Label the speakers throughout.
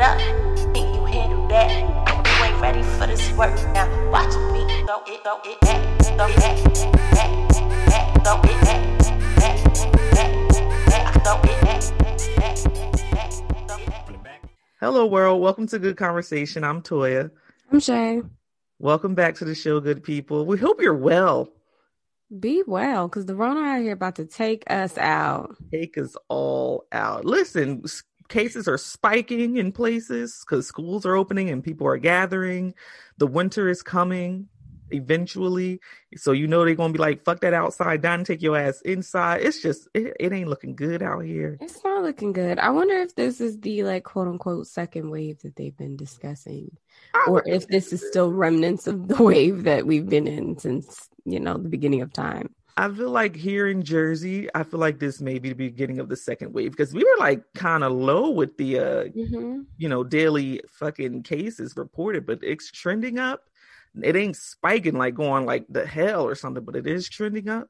Speaker 1: up. Think you handle that? You ain't ready for this work now. Watch me throw it, throw it back, throw it back, back, back, throw it back, back, back, back, throw it back, back, back, throw it back.
Speaker 2: Hello, world. Welcome to Good Conversation. I'm Toya.
Speaker 3: I'm Shea.
Speaker 2: Welcome back to the show, good people. We hope you're well.
Speaker 3: Be well, because the Rona out here about to take us out.
Speaker 2: Take us all out. Listen, s- cases are spiking in places because schools are opening and people are gathering. The winter is coming eventually. So you know they're gonna be like, fuck that outside, down and take your ass inside. It's just it, it ain't looking good out here.
Speaker 3: It's not looking good. I wonder if this is the like quote unquote second wave that they've been discussing, or if this is still remnants of the wave that we've been in since you know the beginning of time.
Speaker 2: I feel like here in Jersey, I feel like this may be the beginning of the second wave because we were like kind of low with the uh
Speaker 3: Mm-hmm.
Speaker 2: you know daily fucking cases reported, but it's trending up. It ain't spiking like going like the hell or something, but it is trending up.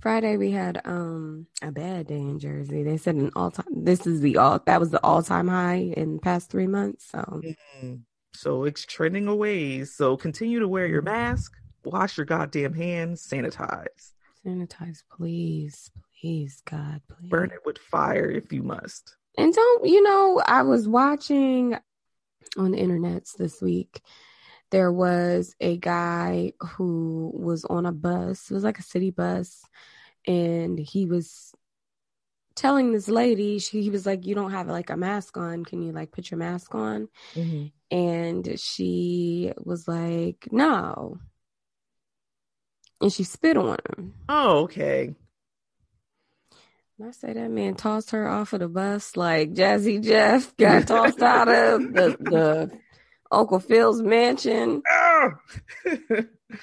Speaker 3: Friday we had um a bad day in Jersey. They said an all time. This is the all that was the all time high in the past three months. So
Speaker 2: Mm. So it's trending away. So continue to wear your mask, wash your goddamn hands, sanitize,
Speaker 3: sanitize, please, please, God, please.
Speaker 2: burn it with fire if you must.
Speaker 3: And don't you know? I was watching on the internets this week. There was a guy who was on a bus. It was like a city bus, and he was telling this lady. She, he was like, "You don't have like a mask on. Can you like put your mask on?" Mm-hmm. And she was like, "No." And she spit on him.
Speaker 2: Oh, okay.
Speaker 3: And I say that man tossed her off of the bus like Jazzy Jeff got tossed out of the, the Uncle Phil's mansion.
Speaker 2: Ah!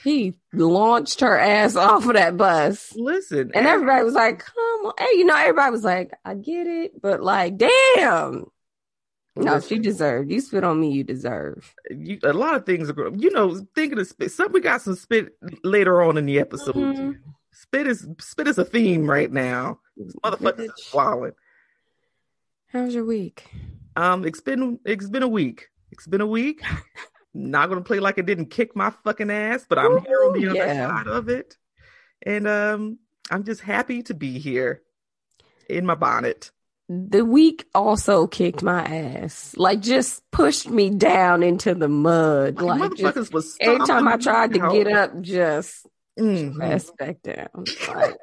Speaker 3: He launched her ass off of that bus.
Speaker 2: Listen,
Speaker 3: And everybody was like, come on. Hey, you know, everybody was like, I get it, but like, damn. No, she deserved. You spit on me, you deserve.
Speaker 2: you, a lot of things are. You know, thinking of spit. Some we got some spit later on in the episode.
Speaker 3: Mhm.
Speaker 2: Spit is spit is a theme right now. Motherfuckers
Speaker 3: Bitch.
Speaker 2: swallowing.
Speaker 3: How was your week?
Speaker 2: Um, it's been it's been a week. It's been a week. Not gonna play like it didn't kick my fucking ass, but I'm here on the other
Speaker 3: yeah.
Speaker 2: side of it, and um, I'm just happy to be here in my bonnet.
Speaker 3: The week also kicked my ass. Like just pushed me down into the mud. Like just
Speaker 2: motherfuckers was
Speaker 3: Every time I tried to get up, just
Speaker 2: Mhm.
Speaker 3: pressed back down. Like,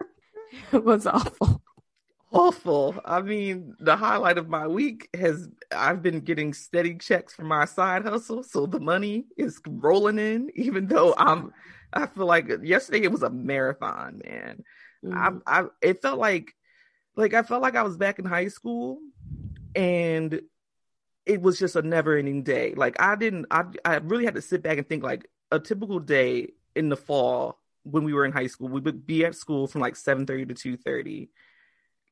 Speaker 3: it was awful.
Speaker 2: awful. I mean, the highlight of my week has I've been getting steady checks from my side hustle, so the money is rolling in. Even though I'm, I feel like yesterday it was a marathon, man.
Speaker 3: Mm.
Speaker 2: I, I, it felt like, like I felt like I was back in high school, and it was just a never-ending day. Like I didn't, I, I really had to sit back and think like a typical day in the fall when we were in high school. We would be at school from like seven thirty to two thirty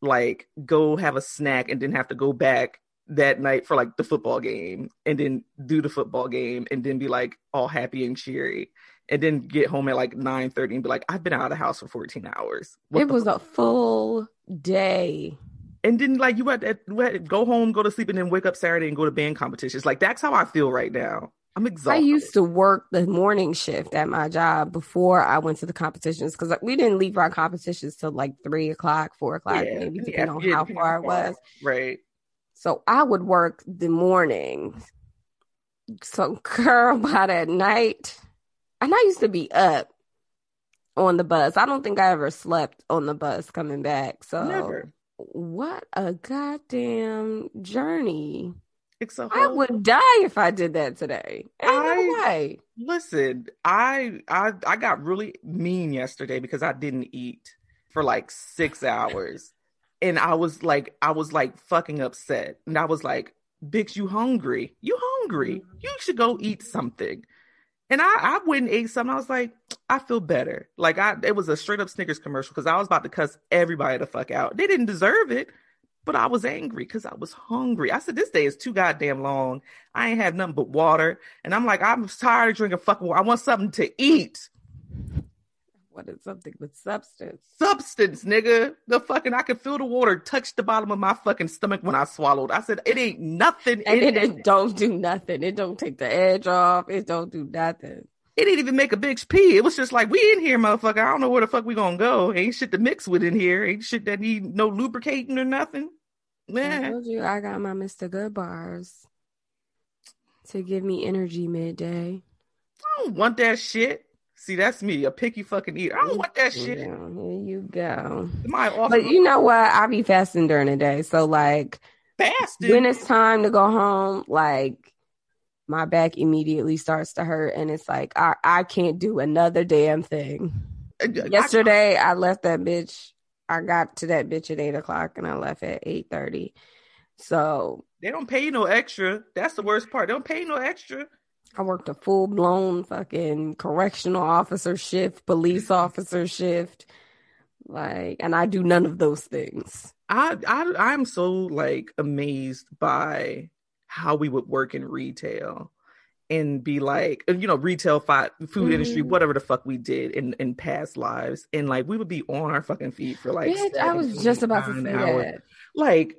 Speaker 2: like go have a snack and then have to go back that night for like the football game and then do the football game and then be like all happy and cheery and then get home at like 9 30 and be like i've been out of the house for 14 hours What
Speaker 3: It was
Speaker 2: fuck?
Speaker 3: a full day.
Speaker 2: and then like you had, to, you had to go home go to sleep and then wake up saturday and go to band competitions like that's how i feel right now i'm exhausted.
Speaker 3: I used to work the morning shift at my job before I went to the competitions because we didn't leave our competitions till like three o'clock, four o'clock,
Speaker 2: Yeah,
Speaker 3: maybe
Speaker 2: yeah,
Speaker 3: depending on
Speaker 2: yeah,
Speaker 3: how
Speaker 2: depending
Speaker 3: far it was.
Speaker 2: right
Speaker 3: So I would work the morning. So girl, by that night, and I used to be up on the bus. I don't think I ever slept on the bus coming back. So
Speaker 2: never
Speaker 3: what a goddamn journey.
Speaker 2: it's a
Speaker 3: I
Speaker 2: whole
Speaker 3: would die if I did that today. Ain't
Speaker 2: I-
Speaker 3: no way.
Speaker 2: Listen, I I I got really mean yesterday because I didn't eat for like six hours. And I was like, I was like fucking upset. And I was like, bitch, you hungry. You hungry. Mm-hmm. You should go eat something. And I, I went and ate something. I was like, I feel better. Like I it was a straight up Snickers commercial because I was about to cuss everybody the fuck out. They didn't deserve it, but I was angry because I was hungry. I said, this day is too goddamn long. I ain't had nothing but water. And I'm like, I'm tired of drinking fucking water. I want something to eat.
Speaker 3: Wanted something with substance.
Speaker 2: Substance, nigga. The fucking I could feel the water touch the bottom of my fucking stomach when I swallowed. I said it ain't nothing.
Speaker 3: And
Speaker 2: it,
Speaker 3: it, don't do nothing. It don't take the edge off. It don't do nothing.
Speaker 2: it didn't even make a bitch pee. It was just like we in here, motherfucker. I don't know where the fuck we gonna go. Ain't shit to mix with in here. Ain't shit that need no lubricating or nothing. Man, I
Speaker 3: told you I got my Mr. Goodbars to give me energy midday.
Speaker 2: I don't want that shit. See, that's me, a picky fucking eater. I don't want that shit.
Speaker 3: Here you go.
Speaker 2: My awesome
Speaker 3: But you know what? I be fasting during the day. So like
Speaker 2: fasting.
Speaker 3: when it's time to go home, like my back immediately starts to hurt and it's like I, I can't do another damn thing. Uh, Yesterday I left that bitch. I got to that bitch at eight o'clock and I left at eight thirty. So
Speaker 2: They don't pay you no extra. That's the worst part. They don't pay you no extra.
Speaker 3: I worked a full blown fucking correctional officer shift, police officer shift. Like, and I do none of those things.
Speaker 2: I I I'm so like amazed by how we would work in retail and be like you know retail fi- food industry
Speaker 3: Mhm.
Speaker 2: whatever the fuck we did in in past lives and like we would be on our fucking feet for like
Speaker 3: Bitch, I was just about to say
Speaker 2: hours.
Speaker 3: that.
Speaker 2: like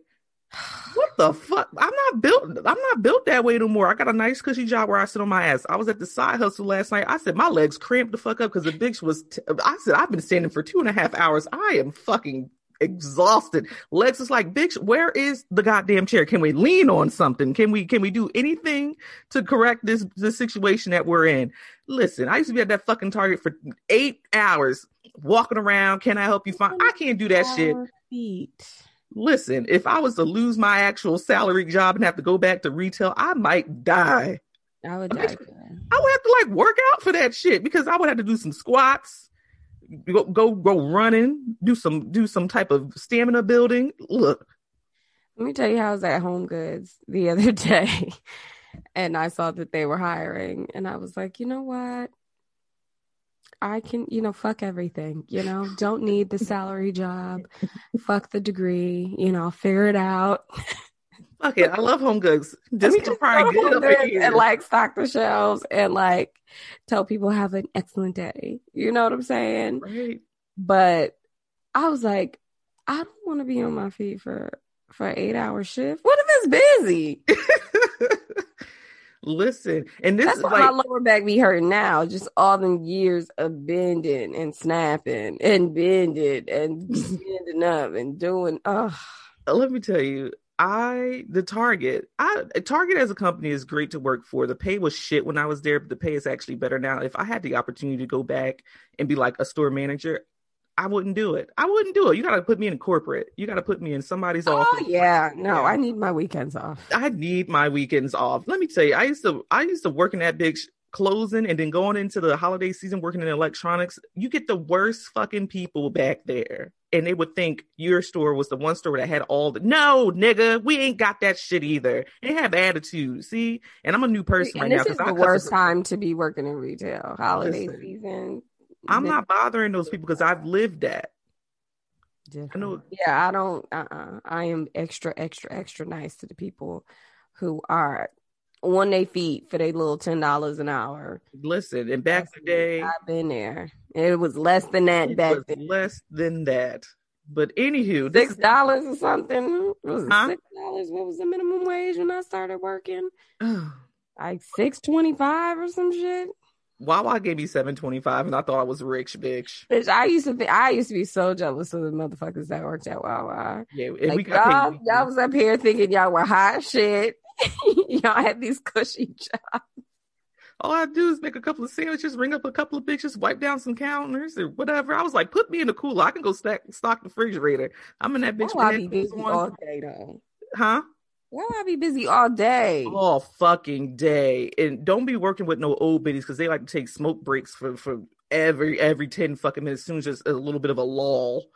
Speaker 2: what the fuck? I'm not built i'm not built that way no more. I got a nice cushy job where i sit on my ass. I was at the side hustle last night. I said my legs cramped the fuck up because the bitch was t- i said i've been standing for two and a half hours. I am fucking exhausted. Lex is like bitch where is the goddamn chair? Can we lean on something? Can we can we do anything to correct this this situation that we're in? Listen i used to be at that fucking target for eight hours walking around. Can i help you find i can't do that shit.
Speaker 3: Feet.
Speaker 2: Listen, if I was to lose my actual salary job and have to go back to retail, I might die.
Speaker 3: I would die.
Speaker 2: mean,
Speaker 3: for that.
Speaker 2: I would have to like work out for that shit because I would have to do some squats, go go go running, do some do some type of stamina building. Look,
Speaker 3: Let me tell you how I was at Home Goods the other day and I saw that they were hiring and I was like, you know what? I can, you know, fuck everything, you know, don't need the salary job, fuck the degree, you know, I'll figure it out.
Speaker 2: fuck it, I love home goods. Just
Speaker 3: me
Speaker 2: to
Speaker 3: just
Speaker 2: try
Speaker 3: go
Speaker 2: and get it
Speaker 3: Home
Speaker 2: up
Speaker 3: Goods and like stock the shelves and like tell people have an excellent day. You know what I'm saying?
Speaker 2: Right.
Speaker 3: But I was like, I don't want to be on my feet for for an eight hour shift. What if it's busy?
Speaker 2: Listen, and this
Speaker 3: That's
Speaker 2: is
Speaker 3: why
Speaker 2: like
Speaker 3: my lower back be hurting now. Just all them years of bending and snapping and bending and standing up and doing. Oh,
Speaker 2: let me tell you, I the Target, I Target as a company is great to work for. The pay was shit when I was there, but the pay is actually better now. If I had the opportunity to go back and be like a store manager, I wouldn't do it. I wouldn't do it. You gotta put me in corporate. You gotta put me in somebody's
Speaker 3: oh
Speaker 2: office.
Speaker 3: Oh yeah. No,
Speaker 2: Yeah.
Speaker 3: I need my weekends off.
Speaker 2: I need my weekends off. Let me tell you, I used to I used to work in that big sh- closing and then going into the holiday season working in electronics. You get the worst fucking people back there. And they would think your store was the one store that had all the no, nigga, we ain't got that shit either. They have attitude. See? And I'm a new person
Speaker 3: and
Speaker 2: right now.
Speaker 3: this
Speaker 2: is
Speaker 3: the worst time to be working in retail. Holiday
Speaker 2: Listen,
Speaker 3: season.
Speaker 2: I'm not bothering those people because I've lived that.
Speaker 3: different.
Speaker 2: I know
Speaker 3: Yeah, I don't. Uh, uh I am extra, extra, extra nice to the people who are on their feet for their little ten dollars an hour.
Speaker 2: listen, and back
Speaker 3: Trust
Speaker 2: in the day,
Speaker 3: I've been there. It was less than that back then.
Speaker 2: less than that. But anywho,
Speaker 3: Six dollars or something. Was it
Speaker 2: Huh?
Speaker 3: six dollars? What was the minimum wage when I started working? Like six twenty five or some shit.
Speaker 2: Wawa gave me seven twenty five, and I thought I was rich, bitch.
Speaker 3: Bitch, I used to think I used to be so jealous of the motherfuckers that worked at Wawa.
Speaker 2: Yeah, and we got
Speaker 3: y'all, y'all was up here thinking y'all were hot shit. y'all had these cushy jobs.
Speaker 2: All I do is make a couple of sandwiches, ring up a couple of bitches, wipe down some counters or whatever. I was like, put me in the cooler. I can go stack, stock the refrigerator. I'm in that bitch.
Speaker 3: Why I be busy all day though?
Speaker 2: Huh?
Speaker 3: Why I be busy all day?
Speaker 2: All fucking day. And don't be working with no old biddies because they like to take smoke breaks for, for every every 10 fucking minutes, as soon as there's a little bit of a lull.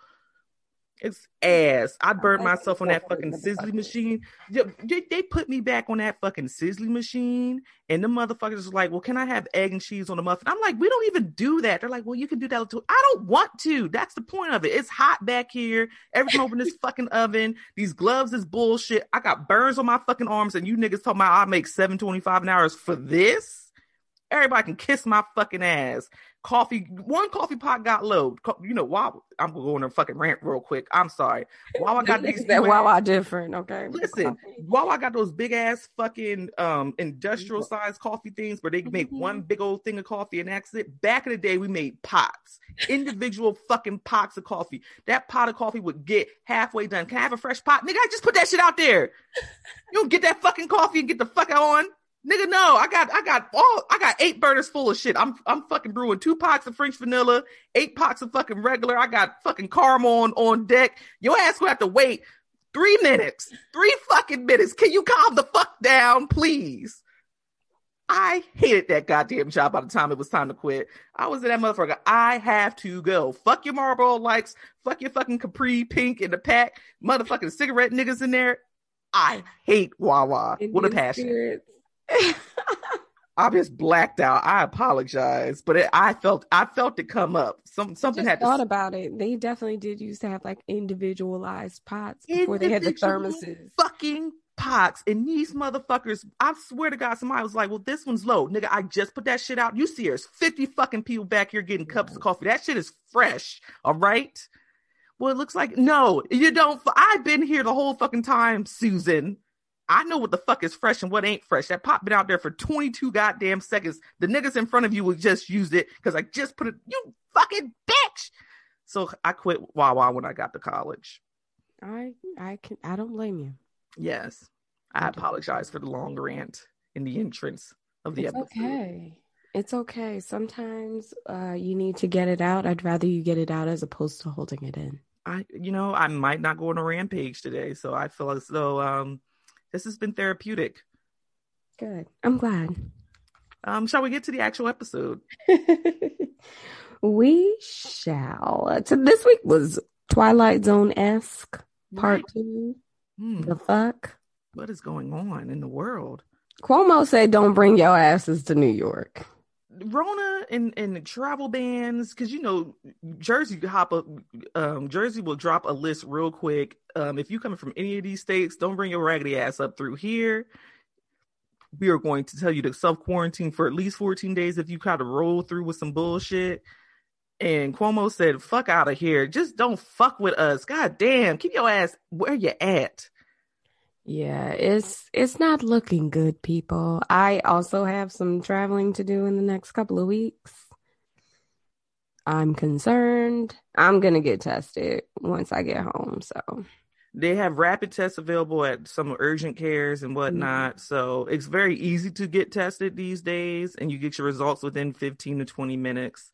Speaker 2: It's ass. I burned myself on
Speaker 3: that
Speaker 2: fucking sizzly machine. They, they put me back on that fucking sizzly machine, and the motherfuckers was like, "Well, can I have egg and cheese on the muffin?" I'm like, "We don't even do that." They're like, "Well, you can do that too." I don't want to. That's the point of it. It's hot back here. Everything open this fucking oven. These gloves is bullshit. I got burns on my fucking arms, and you niggas talking about I make seven twenty five an hour for this. Everybody can kiss my fucking ass. Coffee, one coffee pot got low. You know, wow, I'm going to fucking rant real quick. I'm sorry. Wawa got these
Speaker 3: that Wawa different. Okay.
Speaker 2: Listen, Wawa got those big ass fucking um industrial sized coffee things where they make one big old thing of coffee and that's it. Back in the day, we made pots, individual fucking pots of coffee. That pot of coffee would get halfway done. Can I have a fresh pot? Nigga, I just put that shit out there. You don't get that fucking coffee and get the fuck out on. Nigga, no, I got I got all I got eight burners full of shit. I'm I'm fucking brewing two pots of French vanilla, eight pots of fucking regular. I got fucking caramel on, on deck. Your ass gonna have to wait three minutes. Three fucking minutes. Can you calm the fuck down, please? I hated that goddamn job by the time it was time to quit. I was in that motherfucker. I have to go. Fuck your Marlboro lights. Fuck your fucking Capri Pink in the pack. Motherfucking cigarette niggas in there. I hate Wawa What a passion.
Speaker 3: spirits.
Speaker 2: I just blacked out. I apologize, but it, I felt I felt it come up. Some something
Speaker 3: Just
Speaker 2: had
Speaker 3: thought
Speaker 2: to
Speaker 3: about it. They definitely did used to have like individualized pots before they had the thermoses.
Speaker 2: fucking pots and these motherfuckers. I swear to God, somebody was like, "Well, this one's low, nigga." I just put that shit out. You see, there's fifty fucking people back here getting cups of coffee. That shit is fresh. All right. Well, it looks like no, you don't. I've been here the whole fucking time, Susan. I know what the fuck is fresh and what ain't fresh. That pot been out there for 22 goddamn seconds. The niggas in front of you will just use it because I just put it. You fucking bitch. So I quit Wawa when I got to college.
Speaker 3: I I can I don't blame you.
Speaker 2: Yes. I apologize for the long rant in the entrance of the
Speaker 3: It's
Speaker 2: episode.
Speaker 3: okay. It's okay. Sometimes uh, you need to get it out. I'd rather you get it out as opposed to holding it in.
Speaker 2: I, you know, I might not go on a rampage today, so I feel as though um, this has been therapeutic.
Speaker 3: Good. I'm glad.
Speaker 2: Um, shall we get to the actual episode?
Speaker 3: we shall. So this week was Twilight Zone esque part
Speaker 2: Right.
Speaker 3: two.
Speaker 2: Hmm,
Speaker 3: The fuck?
Speaker 2: what is going on in the world?
Speaker 3: Cuomo said, "Don't bring your asses to New York."
Speaker 2: Rona and and travel bans because you know Jersey hop up, um, Jersey will drop a list real quick. Um, if you coming from any of these states, don't bring your raggedy ass up through here. We are going to tell you to self quarantine for at least 14 days if you kind of roll through with some bullshit. And Cuomo said, "Fuck out of here. Just don't fuck with us. God damn, keep your ass where you at."
Speaker 3: Yeah, it's it's not looking good, people. I also have some traveling to do in the next couple of weeks. I'm concerned. I'm gonna get tested once I get home. So
Speaker 2: they have rapid tests available at some urgent cares and mm-hmm. whatnot. So it's very easy to get tested these days, and you get your results within 15 to 20 minutes,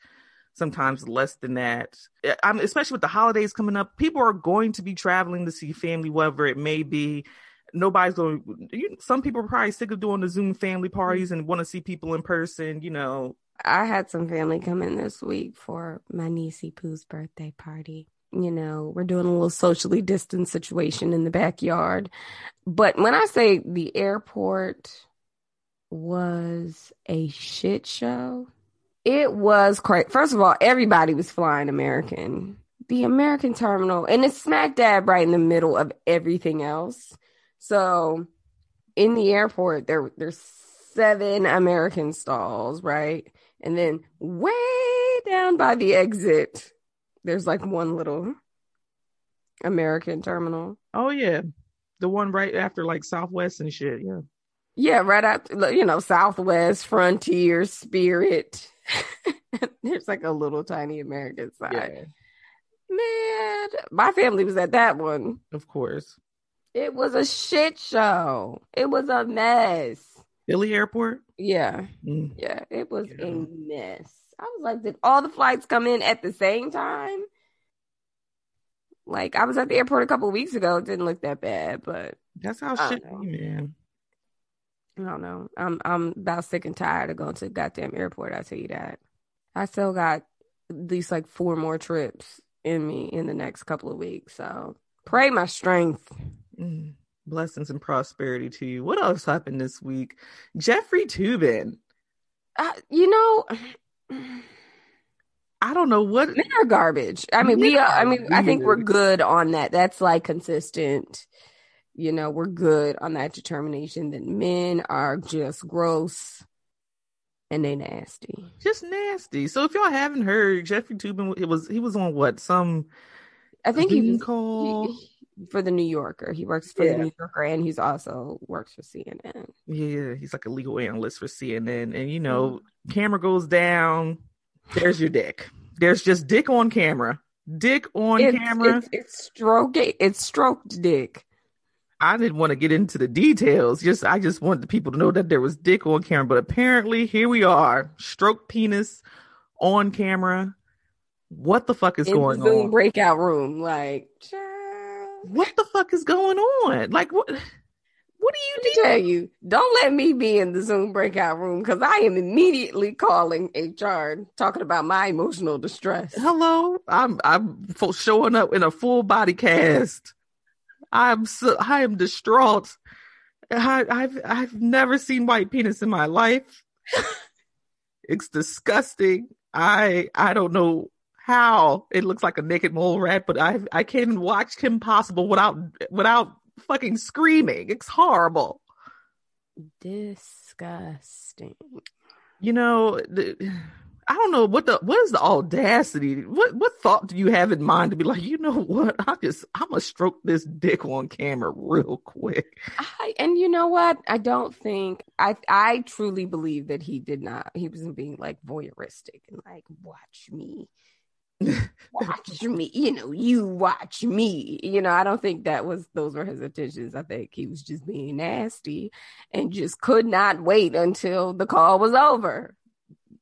Speaker 2: sometimes less than that. I'm especially with the holidays coming up, people are going to be traveling to see family, whatever it may be. Nobody's going. Some people are probably sick of doing the Zoom family parties and want to see people in person. You know,
Speaker 3: I had some family come in this week for my niecey Pooh's birthday party. You know, we're doing a little socially distant situation in the backyard. But when I say the airport was a shit show, it was crazy. First of all, everybody was flying American. The American terminal, and it's smack dab right in the middle of everything else. So in the airport, there there's seven American stalls, right? And then way down by the exit, there's like one little American terminal.
Speaker 2: oh yeah, the one right after like Southwest and shit. Yeah,
Speaker 3: Yeah, right after, you know, Southwest, Frontier, Spirit. there's like a little tiny American side.
Speaker 2: yeah,
Speaker 3: Man, my family was at that one.
Speaker 2: of course.
Speaker 3: It was a shit show. It was a mess.
Speaker 2: Philly Airport.
Speaker 3: Yeah.
Speaker 2: Mm.
Speaker 3: Yeah, it was
Speaker 2: Yeah.
Speaker 3: a mess. I was like, did all the flights come in at the same time? Like, I was at the airport a couple weeks ago. It didn't look that bad, but
Speaker 2: That's how shit
Speaker 3: know.
Speaker 2: be, man.
Speaker 3: I don't know. I'm I'm about sick and tired of going to the goddamn airport. I tell you that. I still got at least like four more trips in me in the next couple of weeks. So pray my strength.
Speaker 2: Mm. Blessings and prosperity to you. What else happened this week? Jeffrey Toobin.
Speaker 3: Uh, you know,
Speaker 2: I don't know what.
Speaker 3: men are garbage. I mean, we are, I mean, I think we're good on that. That's like consistent. You know, we're good on that determination that men are just gross and they nasty.
Speaker 2: Just nasty. So if y'all haven't heard, Jeffrey Toobin, it was he was on what some
Speaker 3: I think he was
Speaker 2: call.
Speaker 3: he- for the New Yorker. He works for
Speaker 2: Yeah.
Speaker 3: the New Yorker, and he's also works for CNN.
Speaker 2: Yeah, he's like a legal analyst for CNN. And you know,
Speaker 3: Mm-hmm.
Speaker 2: camera goes down, there's your dick. There's just dick on camera. Dick on
Speaker 3: It's,
Speaker 2: camera.
Speaker 3: it's, it's stroking. It's stroked dick.
Speaker 2: I didn't want to get into the details. Just I just wanted the people to know that there was dick on camera. But apparently here we are. Stroke penis on camera. What the fuck is
Speaker 3: in
Speaker 2: going
Speaker 3: Zoom
Speaker 2: on?
Speaker 3: breakout room. Like, child.
Speaker 2: What the fuck is going on? Like what what do you do?
Speaker 3: tell you, don't let me be in the Zoom breakout room because I am immediately calling HR talking about my emotional distress.
Speaker 2: Hello, I'm I'm showing up in a full body cast. I'm so I am distraught. I, I've I've never seen white penis in my life. it's disgusting. I I don't know how it looks like a naked mole rat, but I I can't watch Kim Possible without without fucking screaming. It's horrible.
Speaker 3: Disgusting.
Speaker 2: you know the, i don't know what the what is the audacity what what thought do you have in mind to be like you know what i just i'm gonna stroke this dick on camera real quick
Speaker 3: I, and you know what? I don't think I I truly believe that he did not. He wasn't being like voyeuristic and like watch me, watch me. You know, you watch me. You know, I don't think that was those were his intentions. I think he was just being nasty and just could not wait until the call was over.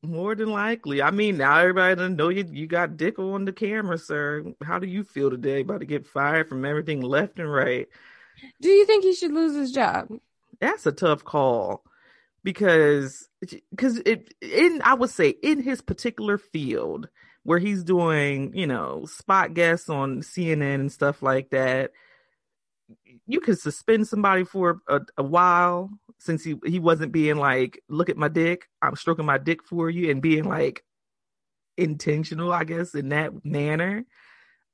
Speaker 2: more than likely i mean now everybody done know you you got dick on the camera sir how do you feel today about to get fired from everything left and right
Speaker 3: Do you think he should lose his job?
Speaker 2: that's a tough call because because it in I would say in his particular field where he's doing you know spot guests on CNN and stuff like that you could suspend somebody for a, a while since he he wasn't being like look at my dick I'm stroking my dick for you and being like intentional I guess in that manner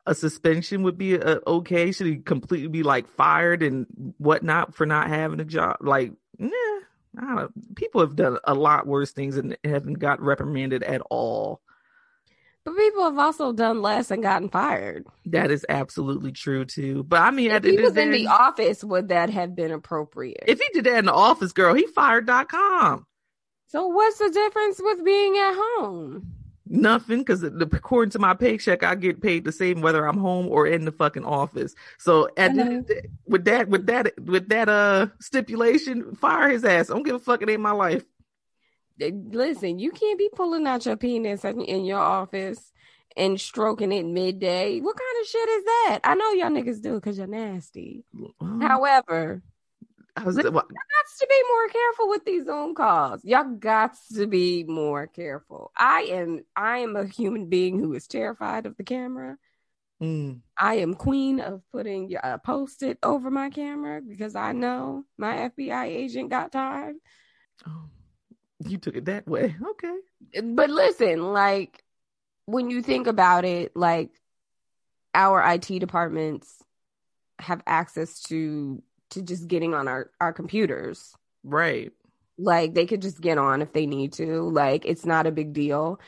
Speaker 2: a suspension would be a, okay. Should he completely be like fired and whatnot for not having a job? Like, nah, I don't. know. People have done a lot worse things and haven't got reprimanded at all.
Speaker 3: But people have also done less and gotten fired.
Speaker 2: That is absolutely true too. But I mean,
Speaker 3: If
Speaker 2: at the
Speaker 3: he
Speaker 2: end
Speaker 3: was in the office, would that have been appropriate?
Speaker 2: if he did that in the office, girl, he fired dot com.
Speaker 3: so what's the difference with being at home?
Speaker 2: Nothing, because according to my paycheck, I get paid the same whether I'm home or in the fucking office. So at the, end of the day, with that, with that, with that uh stipulation, fire his ass. I don't give a fuck. It ain't my life.
Speaker 3: Listen, you can't be pulling out your penis in your office and stroking it midday. What kind of shit is that? I know y'all niggas do because you're nasty.
Speaker 2: Well,
Speaker 3: However,
Speaker 2: I was- well,
Speaker 3: got to be more careful with these Zoom calls. Y'all got to be more careful. I am I am a human being who is terrified of the camera.
Speaker 2: mm,
Speaker 3: I am queen of putting a post-it over my camera because I know my FBI agent got tired.
Speaker 2: oh, you took it that way. Okay.
Speaker 3: But listen, like when you think about it, like our IT departments have access to to just getting on our our computers.
Speaker 2: Right.
Speaker 3: Like they could just get on if they need to. Like it's not a big deal.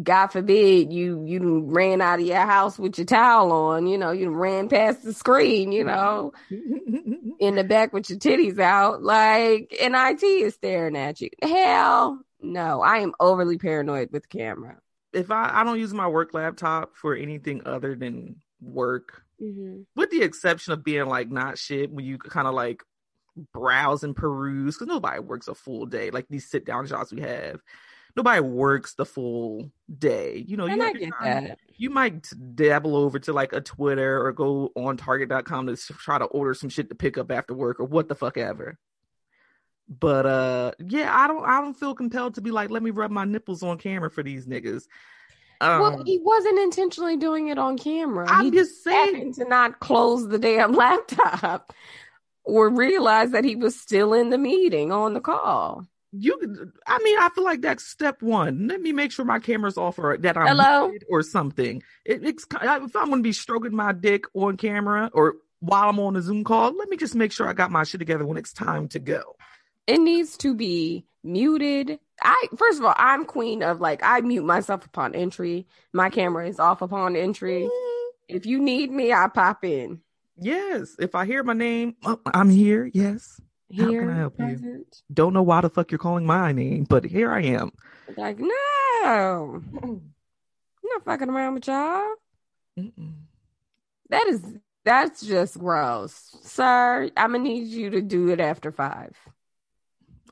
Speaker 3: God forbid you you ran out of your house with your towel on, you know, you ran past the screen, you know, in the back with your titties out, like and IT is staring at you. Hell no, I am overly paranoid with camera.
Speaker 2: if I I don't use my work laptop for anything other than work,
Speaker 3: Mm-hmm.
Speaker 2: with the exception of being like not shit when you kind of like browse and peruse because nobody works a full day like these sit down jobs we have nobody works the full day you know you,
Speaker 3: And get
Speaker 2: time.
Speaker 3: that.
Speaker 2: you might dabble over to like a twitter or go on target.com to try to order some shit to pick up after work or what the fuck ever but uh yeah i don't i don't feel compelled to be like let me rub my nipples on camera for these niggas um,
Speaker 3: well, he wasn't intentionally doing it on camera.
Speaker 2: i'm
Speaker 3: he
Speaker 2: just saying
Speaker 3: to not close the damn laptop or realize that he was still in the meeting on the call.
Speaker 2: You i mean i feel like that's step one let me make sure my camera's off or that i'm
Speaker 3: Hello?
Speaker 2: muted or something it, it's if i'm gonna be stroking my dick on camera or while i'm on a zoom call let me just make sure i got my shit together when it's time to go
Speaker 3: It needs to be muted. I first of all, I'm queen of like I mute myself upon entry. My camera is off upon entry. Mm-hmm. If you need me, I pop in.
Speaker 2: Yes. If I hear my name, oh, I'm here. Yes. How
Speaker 3: Here,
Speaker 2: can I help you? Don't know why the fuck you're calling my name, but here I am.
Speaker 3: Like, no, I'm not fucking around with y'all.
Speaker 2: Mm-mm.
Speaker 3: That is that's just gross, sir. I'm gonna need you to do it after five.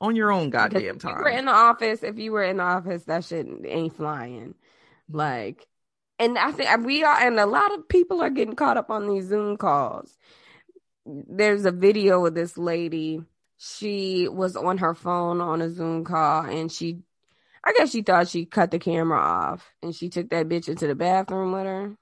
Speaker 2: On your own
Speaker 3: Because
Speaker 2: goddamn
Speaker 3: if you were in the office, if you were in the office, that shit ain't flying. Like, and I think we are, and a lot of people are getting caught up on these Zoom calls. There's a video of this lady. She was on her phone on a Zoom call, and she, I guess she thought she cut the camera off, and she took that bitch into the bathroom with her.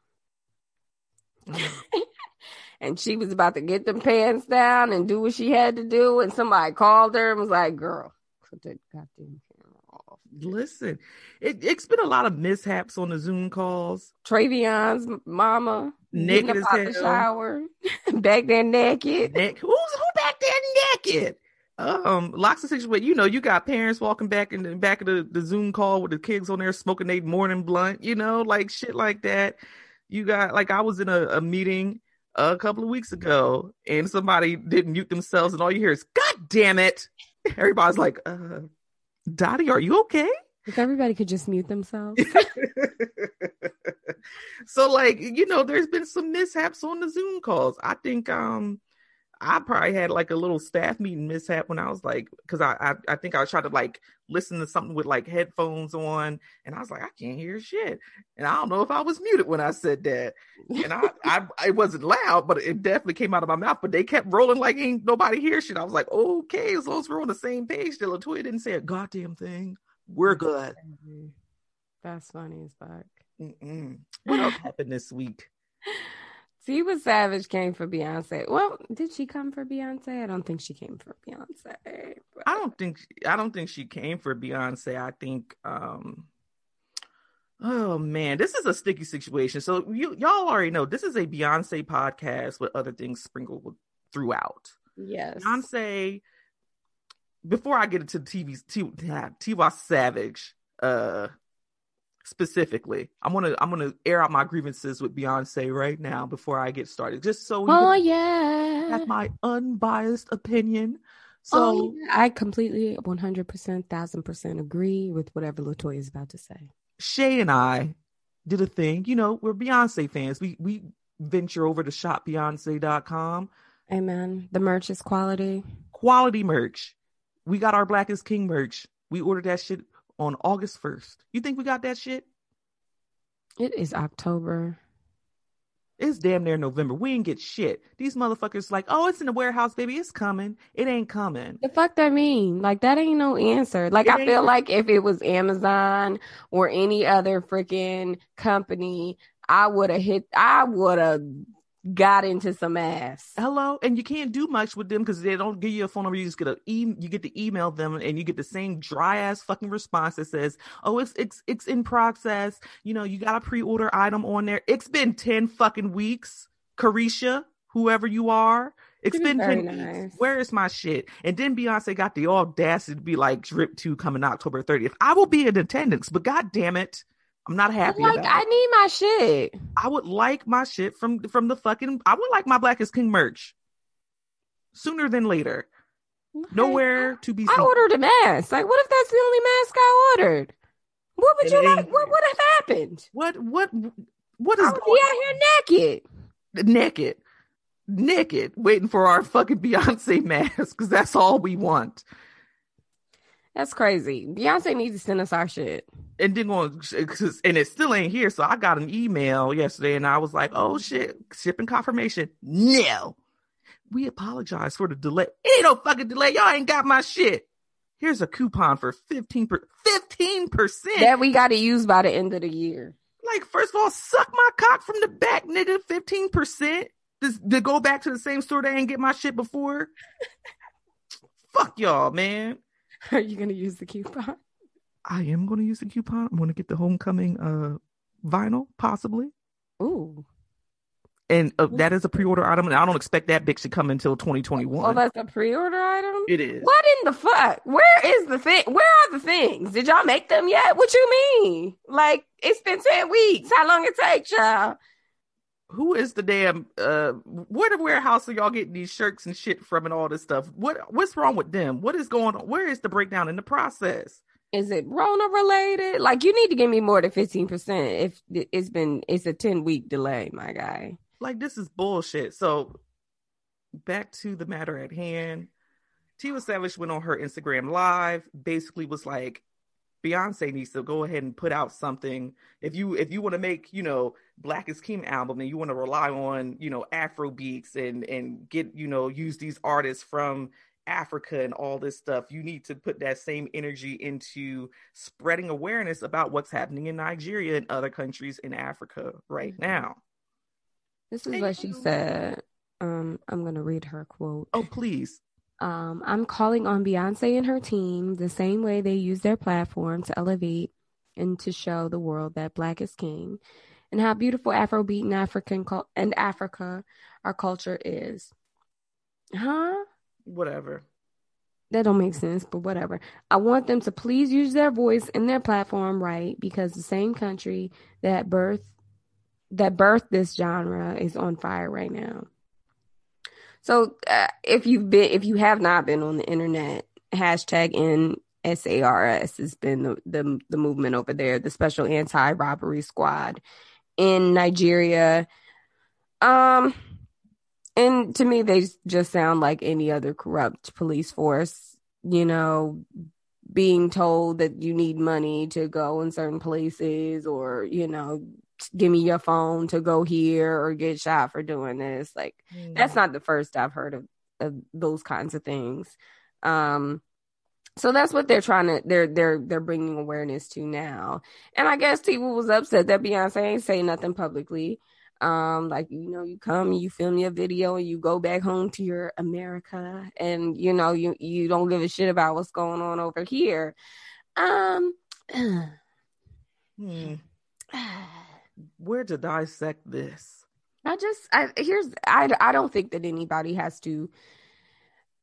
Speaker 3: and she was about to get them pants down and do what she had to do, and somebody called her and was like, "Girl, put that goddamn camera off."
Speaker 2: Listen, it, it's been a lot of mishaps on the Zoom calls.
Speaker 3: Travion's mama
Speaker 2: Naked as hell.
Speaker 3: shower, back there naked.
Speaker 2: Neck, who's who back there naked? Um, lots of situations. where You know, you got parents walking back in the back of the, the Zoom call with the kids on there smoking their morning blunt. You know, like shit like that. You got like I was in a, a meeting a couple of weeks ago, and somebody didn't mute themselves, and all you hear is "God damn it!" Everybody's like, uh, "Dottie, are you okay?"
Speaker 3: If everybody could just mute themselves.
Speaker 2: so like you know there's been some mishaps on the zoom calls i think um i probably had like a little staff meeting mishap when i was like because I, I i think i tried to like listen to something with like headphones on and i was like i can't hear shit. And i don't know if i was muted when i said that. And i i it wasn't loud but it definitely came out of my mouth but they kept rolling like ain't nobody hear shit. I was like okay as long as we're on the same page. Still latoya didn't say a goddamn thing. We're mm-hmm. good.
Speaker 3: That's funny as fuck.
Speaker 2: Mm-mm. What else happened this week?
Speaker 3: Tiwa Savage came for Beyonce. Well, did she come for Beyonce? I don't think she came for Beyonce. but-
Speaker 2: I don't think I don't think she came for Beyonce. I think um Oh man, this is a sticky situation. So you y'all already know this is a Beyonce podcast with other things sprinkled throughout.
Speaker 3: Yes.
Speaker 2: Beyonce before I get into TV's T, Tiwa Savage uh specifically, I'm gonna I'm gonna air out my grievances with Beyonce right now before I get started. Just so you
Speaker 3: Oh yeah.
Speaker 2: have my unbiased opinion. So
Speaker 3: oh, yeah. I completely 100%, 1000% agree with whatever Latoya is about to say.
Speaker 2: Shea and I did a thing. You know, we're Beyonce fans. We we venture over to shopbeyonce.com.
Speaker 3: Amen. The merch is quality.
Speaker 2: Quality merch. We got our Black is King merch. We ordered that shit on August 1st. You think we got that shit?
Speaker 3: It is October.
Speaker 2: It's damn near November. We ain't get shit. These motherfuckers like, oh, it's in the warehouse, baby. It's coming. It ain't coming.
Speaker 3: The fuck that mean? Like that ain't no answer. Like
Speaker 2: It
Speaker 3: I feel like if it was Amazon or any other freaking company, I would have hit. I would have got into some ass.
Speaker 2: Hello, and you can't do much with them because they don't give you a phone number. You just get a e- you get to email them, and you get the same dry ass fucking response that says, "Oh, it's it's it's in process. You know, you got a pre order item on there. It's been ten fucking weeks, Carisha, whoever you are. It's been
Speaker 3: very nice.
Speaker 2: weeks. Where is my shit?" And then Beyonce got the audacity to be like, "Drip two coming October thirtieth. I will be in attendance, but god damn it." I'm not happy
Speaker 3: like I
Speaker 2: it.
Speaker 3: need my shit.
Speaker 2: I would like my shit from from the fucking. I would like my Black is King merch sooner than later. Nowhere to be
Speaker 3: I ordered a mask. Like, what if that's the only mask I ordered? What would
Speaker 2: It
Speaker 3: you like? What would have happened?
Speaker 2: What what what is?
Speaker 3: I would be out here naked.
Speaker 2: naked, naked, waiting for our fucking Beyonce mask because that's all we want.
Speaker 3: That's crazy. Beyonce needs to send us our shit.
Speaker 2: And then going, and it still ain't here. So I got an email yesterday, and I was like, "Oh shit, shipping confirmation." No, we apologize for the delay. It ain't no fucking delay. Y'all ain't got my shit. Here's a coupon for fifteen per fifteen percent.
Speaker 3: That we got to use by the end of the year.
Speaker 2: Like, first of all, suck my cock from the back, nigga. Fifteen percent to go back to the same store they ain't get my shit before. Fuck y'all, man.
Speaker 3: Are you gonna use the coupon?
Speaker 2: I am going to use the coupon. I'm going to get the homecoming uh vinyl, possibly.
Speaker 3: Ooh,
Speaker 2: and uh, that is a pre-order item, and I don't expect that bitch to come until 2021.
Speaker 3: Oh, that's a pre-order item.
Speaker 2: It is.
Speaker 3: What in the fuck? Where is the thing? Where are the things? Did y'all make them yet? What you mean? Like it's been ten weeks. How long it take, y'all?
Speaker 2: Who is the damn uh where the warehouse are y'all getting these shirts and shit from and all this stuff? What what's wrong with them? What is going on? Where is the breakdown in the process?
Speaker 3: Is it Rona related? Like you need to give me more than fifteen percent if it's been it's a ten week delay, my guy.
Speaker 2: Like this is bullshit. So back to the matter at hand. Tiwa Savage went on her Instagram live, basically was like, Beyonce needs to go ahead and put out something. If you if you want to make, you know, Black is King album and you want to rely on, you know, Afro beats and and get, you know, use these artists from Africa and all this stuff, you need to put that same energy into spreading awareness about what's happening in Nigeria and other countries in Africa right
Speaker 3: Mm-hmm.
Speaker 2: now.
Speaker 3: This is what she said. Um, I'm gonna read her quote.
Speaker 2: Oh, please.
Speaker 3: Um, I'm calling on Beyonce and her team the same way they use their platform to elevate and to show the world that Black is king, and how beautiful Afrobeat and African cul- and Africa our culture is. Huh?
Speaker 2: Whatever.
Speaker 3: That don't make sense, but whatever. I want them to please use their voice and their platform right because the same country that birth that birthed this genre is on fire right now. So uh, if you've been if you have not been on the internet, hashtag EndSARS has been the, the the movement over there, the special anti robbery squad in Nigeria. Um and to me they just sound like any other corrupt police force, you know, being told that you need money to go in certain places or, you know, give me your phone to go here or get shot for doing this. Like that's not the first I've heard of, of those kinds of things. Um, so that's what they're trying to they're they're they're bringing awareness to now. And I guess people was upset that Beyonce ain't say nothing publicly. Um, like you know, you come, and you film your video, and you go back home to your America, and you know, you you don't give a shit about what's going on over here. Um,
Speaker 2: Hmm. Where to dissect this?
Speaker 3: I just I here's I I don't think that anybody has to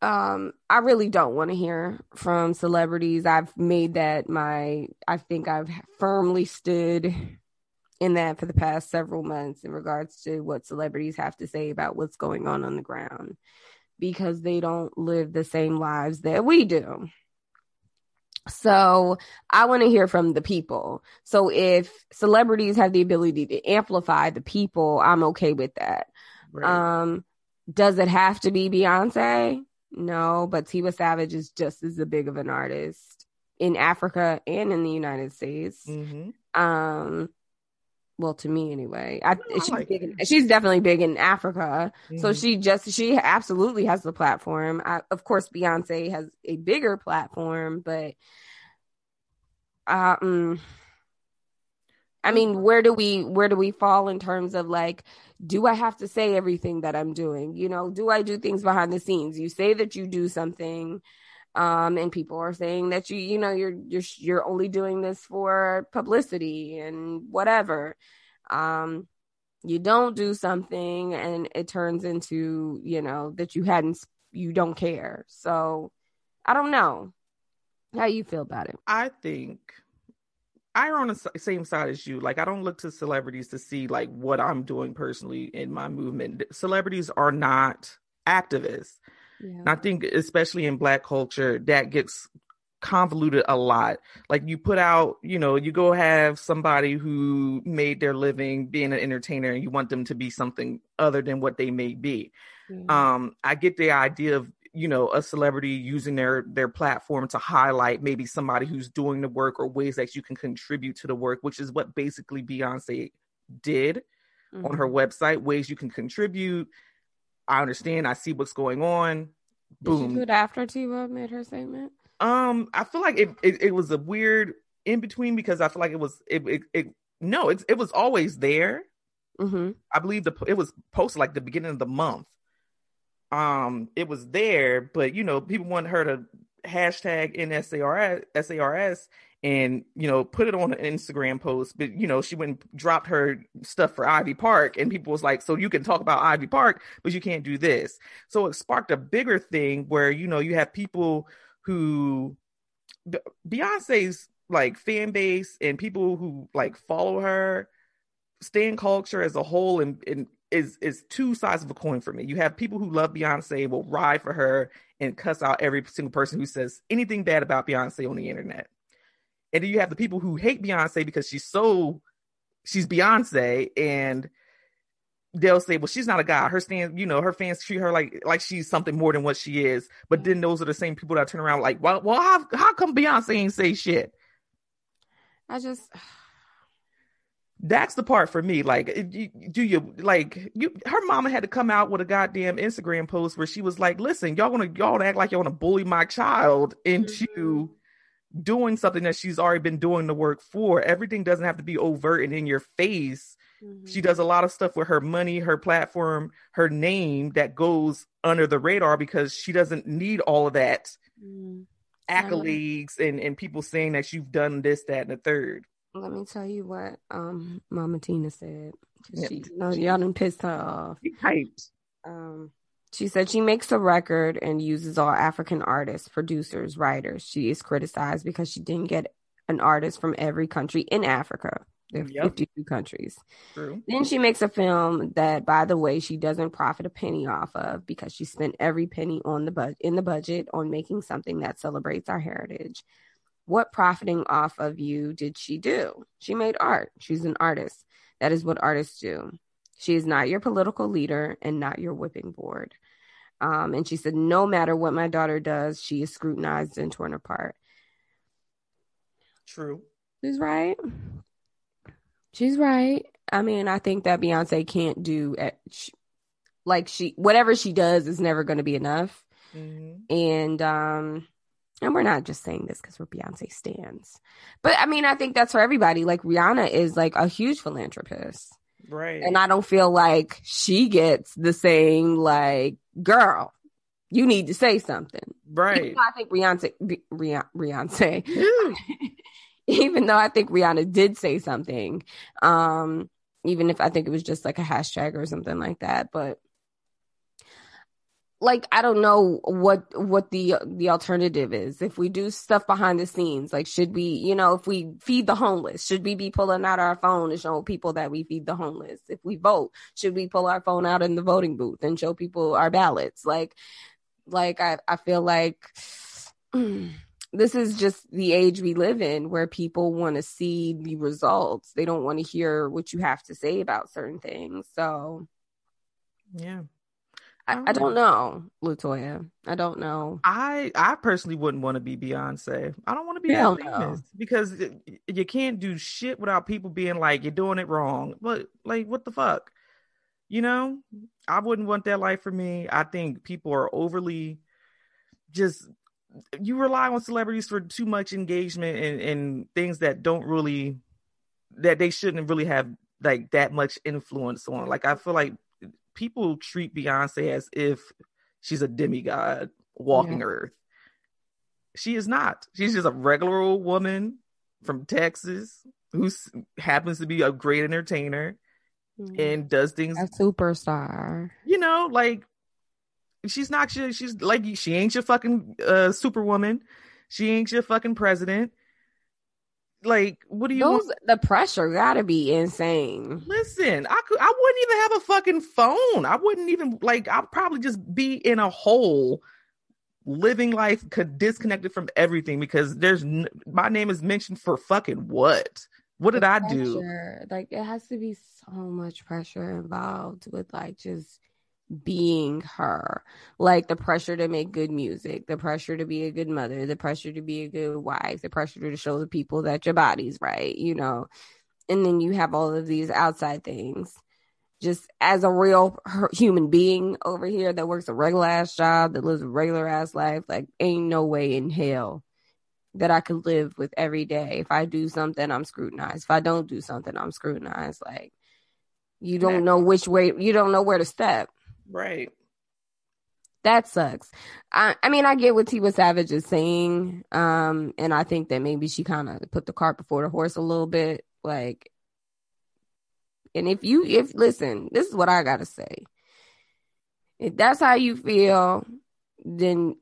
Speaker 3: um I really don't want to hear from celebrities. I've made that my I think I've firmly stood in that for the past several months in regards to what celebrities have to say about what's going on on the ground because they don't live the same lives that we do. So I want to hear from the people. So if celebrities have the ability to amplify the people, I'm okay with that.
Speaker 2: Right.
Speaker 3: Um, does it have to be Beyonce? No, but Tiwa Savage is just as big of an artist in Africa and in the United States.
Speaker 2: hmm
Speaker 3: Um, well, to me anyway, I,
Speaker 2: I
Speaker 3: she's
Speaker 2: like
Speaker 3: big. In, she's definitely big in Africa. So
Speaker 2: Mhm.
Speaker 3: she just she absolutely has the platform. I, of course, Beyonce has a bigger platform, but uh, mm, I mean, where do we where do we fall in terms of like, do I have to say everything that I'm doing? You know, do I do things behind the scenes? You say that you do something, um, and people are saying that you you know you're you're you're only doing this for publicity and whatever. Um, you don't do something, and it turns into you know that you hadn't you don't care. So I don't know how you feel about it.
Speaker 2: I think I'm on the same side as you. Like, I don't look to celebrities to see like what I'm doing personally in my movement. Celebrities are not activists.
Speaker 3: Yeah.
Speaker 2: I think, especially in Black culture, that gets convoluted a lot. Like, you put out, you know, you go have somebody who made their living being an entertainer, and you want them to be something other than what they may be. Um, I get the idea of you know a celebrity using their their platform to highlight maybe somebody who's doing the work or ways that you can contribute to the work, which is what basically Beyonce did on her
Speaker 3: Mhm.
Speaker 2: website. Ways you can contribute. I understand. I see what's going on.
Speaker 3: Did she
Speaker 2: Boom.
Speaker 3: do it after Tiwa made her statement?
Speaker 2: Um, I feel like it, it it was a weird in between because I feel like it was it it, it no, it's it was always there.
Speaker 3: Mm-hmm.
Speaker 2: I believe the it was posted like the beginning of the month. Um, it was there, but you know, people wanted her to hashtag EndSARS SARS and you know put it on an Instagram post. But you know she went and dropped her stuff for Ivy Park, and people was like, "So you can talk about Ivy Park, but you can't do this." So it sparked a bigger thing where you know you have people who Beyonce's like fan base and people who like follow her, stan culture as a whole, and, and is is two sides of a coin for me. You have people who love Beyonce will ride for her and cuss out every single person who says anything bad about Beyonce on the internet. And then you have the people who hate Beyonce because she's so she's Beyonce and they'll say, well, she's not a guy. Her stand, you know, her fans treat her like like she's something more than what she is. But then those are the same people that turn around like, well, well, how how come Beyonce ain't say shit?
Speaker 3: I just
Speaker 2: that's the part for me. Like, do you like you? Her mama had to come out with a goddamn Instagram post where she was like, "Listen, y'all gonna y'all act like y'all want to bully my child into mm-hmm. Doing something that she's already been doing the work for. Everything doesn't have to be overt and in your face. Mm-hmm. She does a lot of stuff with her money, her platform, her name that goes under the radar because she doesn't need all of that." Mm-hmm accolades and, and people saying that you've done this, that, and the third.
Speaker 3: Let me tell you what um Mama Tina said. She, no, y'all done pissed her off.
Speaker 2: She hyped.
Speaker 3: Um, she said she makes a record and uses all African artists, producers, writers. She is criticized because she didn't get an artist from every country in Africa. There are yep. 52 countries. True. Then she makes a film that, by the way, she doesn't profit a penny off of because she spent every penny on the bud in the budget on making something that celebrates our heritage. What profiting off of you did she do? She made art. She's an artist. That is what artists do. She is not your political leader and not your whipping board. Um, and she said, no matter what my daughter does, she is scrutinized and torn apart.
Speaker 2: True.
Speaker 3: She's right. She's right. I mean, I think that Beyonce can't do like she whatever she does is never going to be enough. Mm-hmm. And um and we're not just saying this because we're Beyonce stands. But I mean, I think that's for everybody. Like Rihanna is like a huge philanthropist.
Speaker 2: Right.
Speaker 3: And I don't feel like she gets the same like girl. You need to say something.
Speaker 2: Right.
Speaker 3: I think Beyonce Beyonce, Beyonce even though I think Rihanna did say something, um, even if I think it was just like a hashtag or something like that. But like I don't know what what the the alternative is. If we do stuff behind the scenes, like should we, you know, if we feed the homeless, should we be pulling out our phone and show people that we feed the homeless? If we vote, should we pull our phone out in the voting booth and show people our ballots? Like like I I feel like this is just the age we live in where people want to see the results. They don't want to hear what you have to say about certain things. So,
Speaker 2: yeah.
Speaker 3: I, I don't oh. know, Latoya. I don't know.
Speaker 2: I I personally wouldn't want to be Beyonce. I don't want to be Hell famous no. because you can't do shit without people being like you're doing it wrong. But like, what the fuck? You know, I wouldn't want that life for me. I think people are overly just you rely on celebrities for too much engagement and, and things that don't really that they shouldn't really have like that much influence on. Like I feel like people treat Beyonce as if she's a demigod walking yeah. earth. She is not. She's just a regular old woman from Texas who happens to be a great entertainer mm. and does things
Speaker 3: a superstar.
Speaker 2: You know, like She's not. She, she's like she ain't your fucking uh, superwoman. She ain't your fucking president. Like, what do you?
Speaker 3: Those, want? The pressure gotta be insane.
Speaker 2: Listen, I could. I wouldn't even have a fucking phone. I wouldn't even like. I'd probably just be in a hole, living life disconnected from everything because there's n- my name is mentioned for fucking what? What did I do?
Speaker 3: Like, it has to be so much pressure involved with like just being her like the pressure to make good music the pressure to be a good mother the pressure to be a good wife the pressure to show the people that your body's right you know and then you have all of these outside things just as a real human being over here that works a regular ass job that lives a regular ass life like ain't no way in hell that I could live with every day. If I do something, I'm scrutinized. If I don't do something, I'm scrutinized. Like you don't know which way, you don't know where to step.
Speaker 2: Right.
Speaker 3: that sucks. I, I mean, I get what Tiwa Savage is saying, um, and I think that maybe she kind of put the cart before the horse a little bit. Like, and if you, if listen, this is what I gotta say. If that's how you feel, then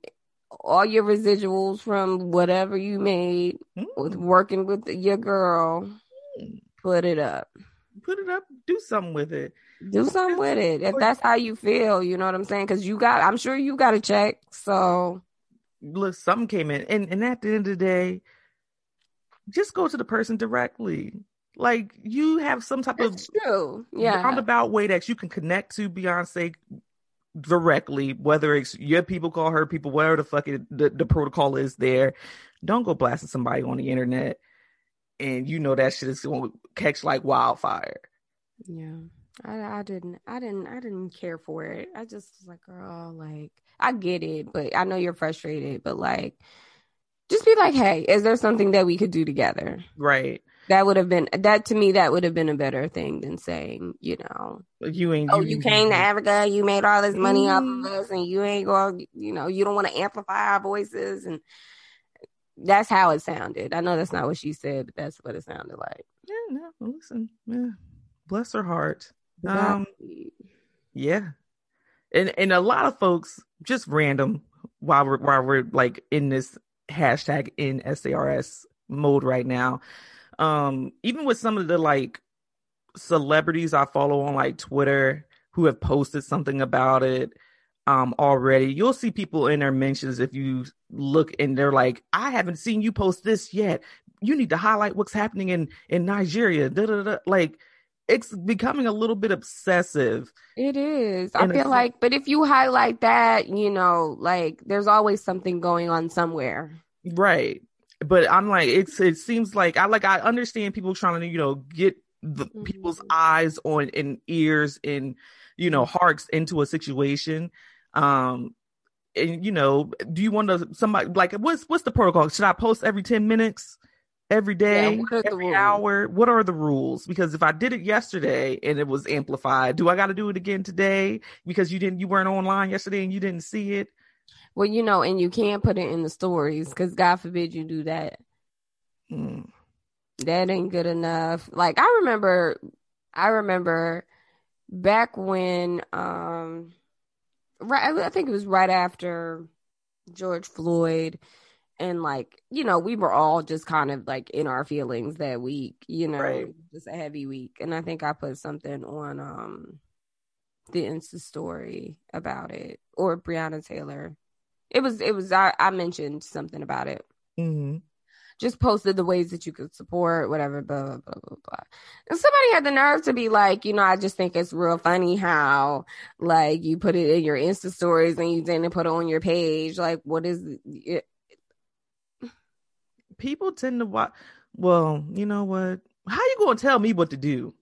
Speaker 3: all your residuals from whatever you made mm. with working with your girl, mm. put it up.
Speaker 2: Put it up. Do something with it.
Speaker 3: Do something with it. If that's how you feel, you know what I'm saying? Because you got, I'm sure you got a check. So
Speaker 2: look, something came in, and and at the end of the day, just go to the person directly. Like you have some type
Speaker 3: That's
Speaker 2: of
Speaker 3: true, yeah,
Speaker 2: roundabout way that you can connect to Beyonce directly, whether it's your people call her people, whatever the fuck it, the, the protocol is there. Don't go blasting somebody on the internet and you know that shit is going to catch like wildfire.
Speaker 3: Yeah. I, I didn't I didn't I didn't care for it. I just was like, girl, like I get it, but I know you're frustrated, but like just be like, hey, is there something that we could do together?
Speaker 2: Right.
Speaker 3: That would have been that to me. That would have been a better thing than saying, you know,
Speaker 2: you ain't.
Speaker 3: Oh, you, you came to Africa, you made all this money mm-hmm. off of us, and you ain't going. You know, you don't want to amplify our voices, and that's how it sounded. I know that's not what she said, but that's what it sounded like.
Speaker 2: Yeah, no, listen, yeah, bless her heart. Um, yeah, and and a lot of folks just random while we're while we're like in this hashtag in SARS mode right now. Um, even with some of the like celebrities I follow on like Twitter who have posted something about it um already, you'll see people in their mentions if you look and they're like, I haven't seen you post this yet. You need to highlight what's happening in in Nigeria. Da, da, da. Like it's becoming a little bit obsessive.
Speaker 3: It is. I feel like, but if you highlight that, you know, like there's always something going on somewhere.
Speaker 2: Right. But I'm like, it's it seems like I like I understand people trying to, you know, get the mm-hmm. people's eyes on and ears and you know hearts into a situation. Um and you know, do you want to somebody like what's what's the protocol? Should I post every 10 minutes? Every day, yeah, every hour? What are the rules? Because if I did it yesterday and it was amplified, do I got to do it again today because you didn't, you weren't online yesterday and you didn't see it?
Speaker 3: Well, you know, and you can't put it in the stories because God forbid you do that. Mm. That ain't good enough. Like I remember, I remember back when, um, right, I think it was right after George Floyd and like you know we were all just kind of like in our feelings that week you know right. just a heavy week and i think i put something on um the insta story about it or breonna taylor it was it was i, I mentioned something about it mm-hmm. just posted the ways that you could support whatever blah blah blah blah blah and somebody had the nerve to be like you know i just think it's real funny how like you put it in your insta stories and you didn't put it on your page like what is it
Speaker 2: people tend to watch. Well, you know what? How you gonna tell me what to do?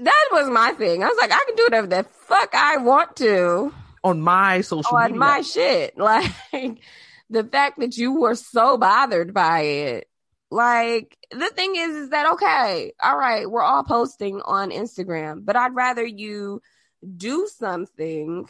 Speaker 3: That was my thing. I was like, I can do whatever the fuck I want to
Speaker 2: on my social on
Speaker 3: media. my shit. Like the fact that you were so bothered by it. Like the thing is, is that okay? All right, we're all posting on Instagram, but I'd rather you do something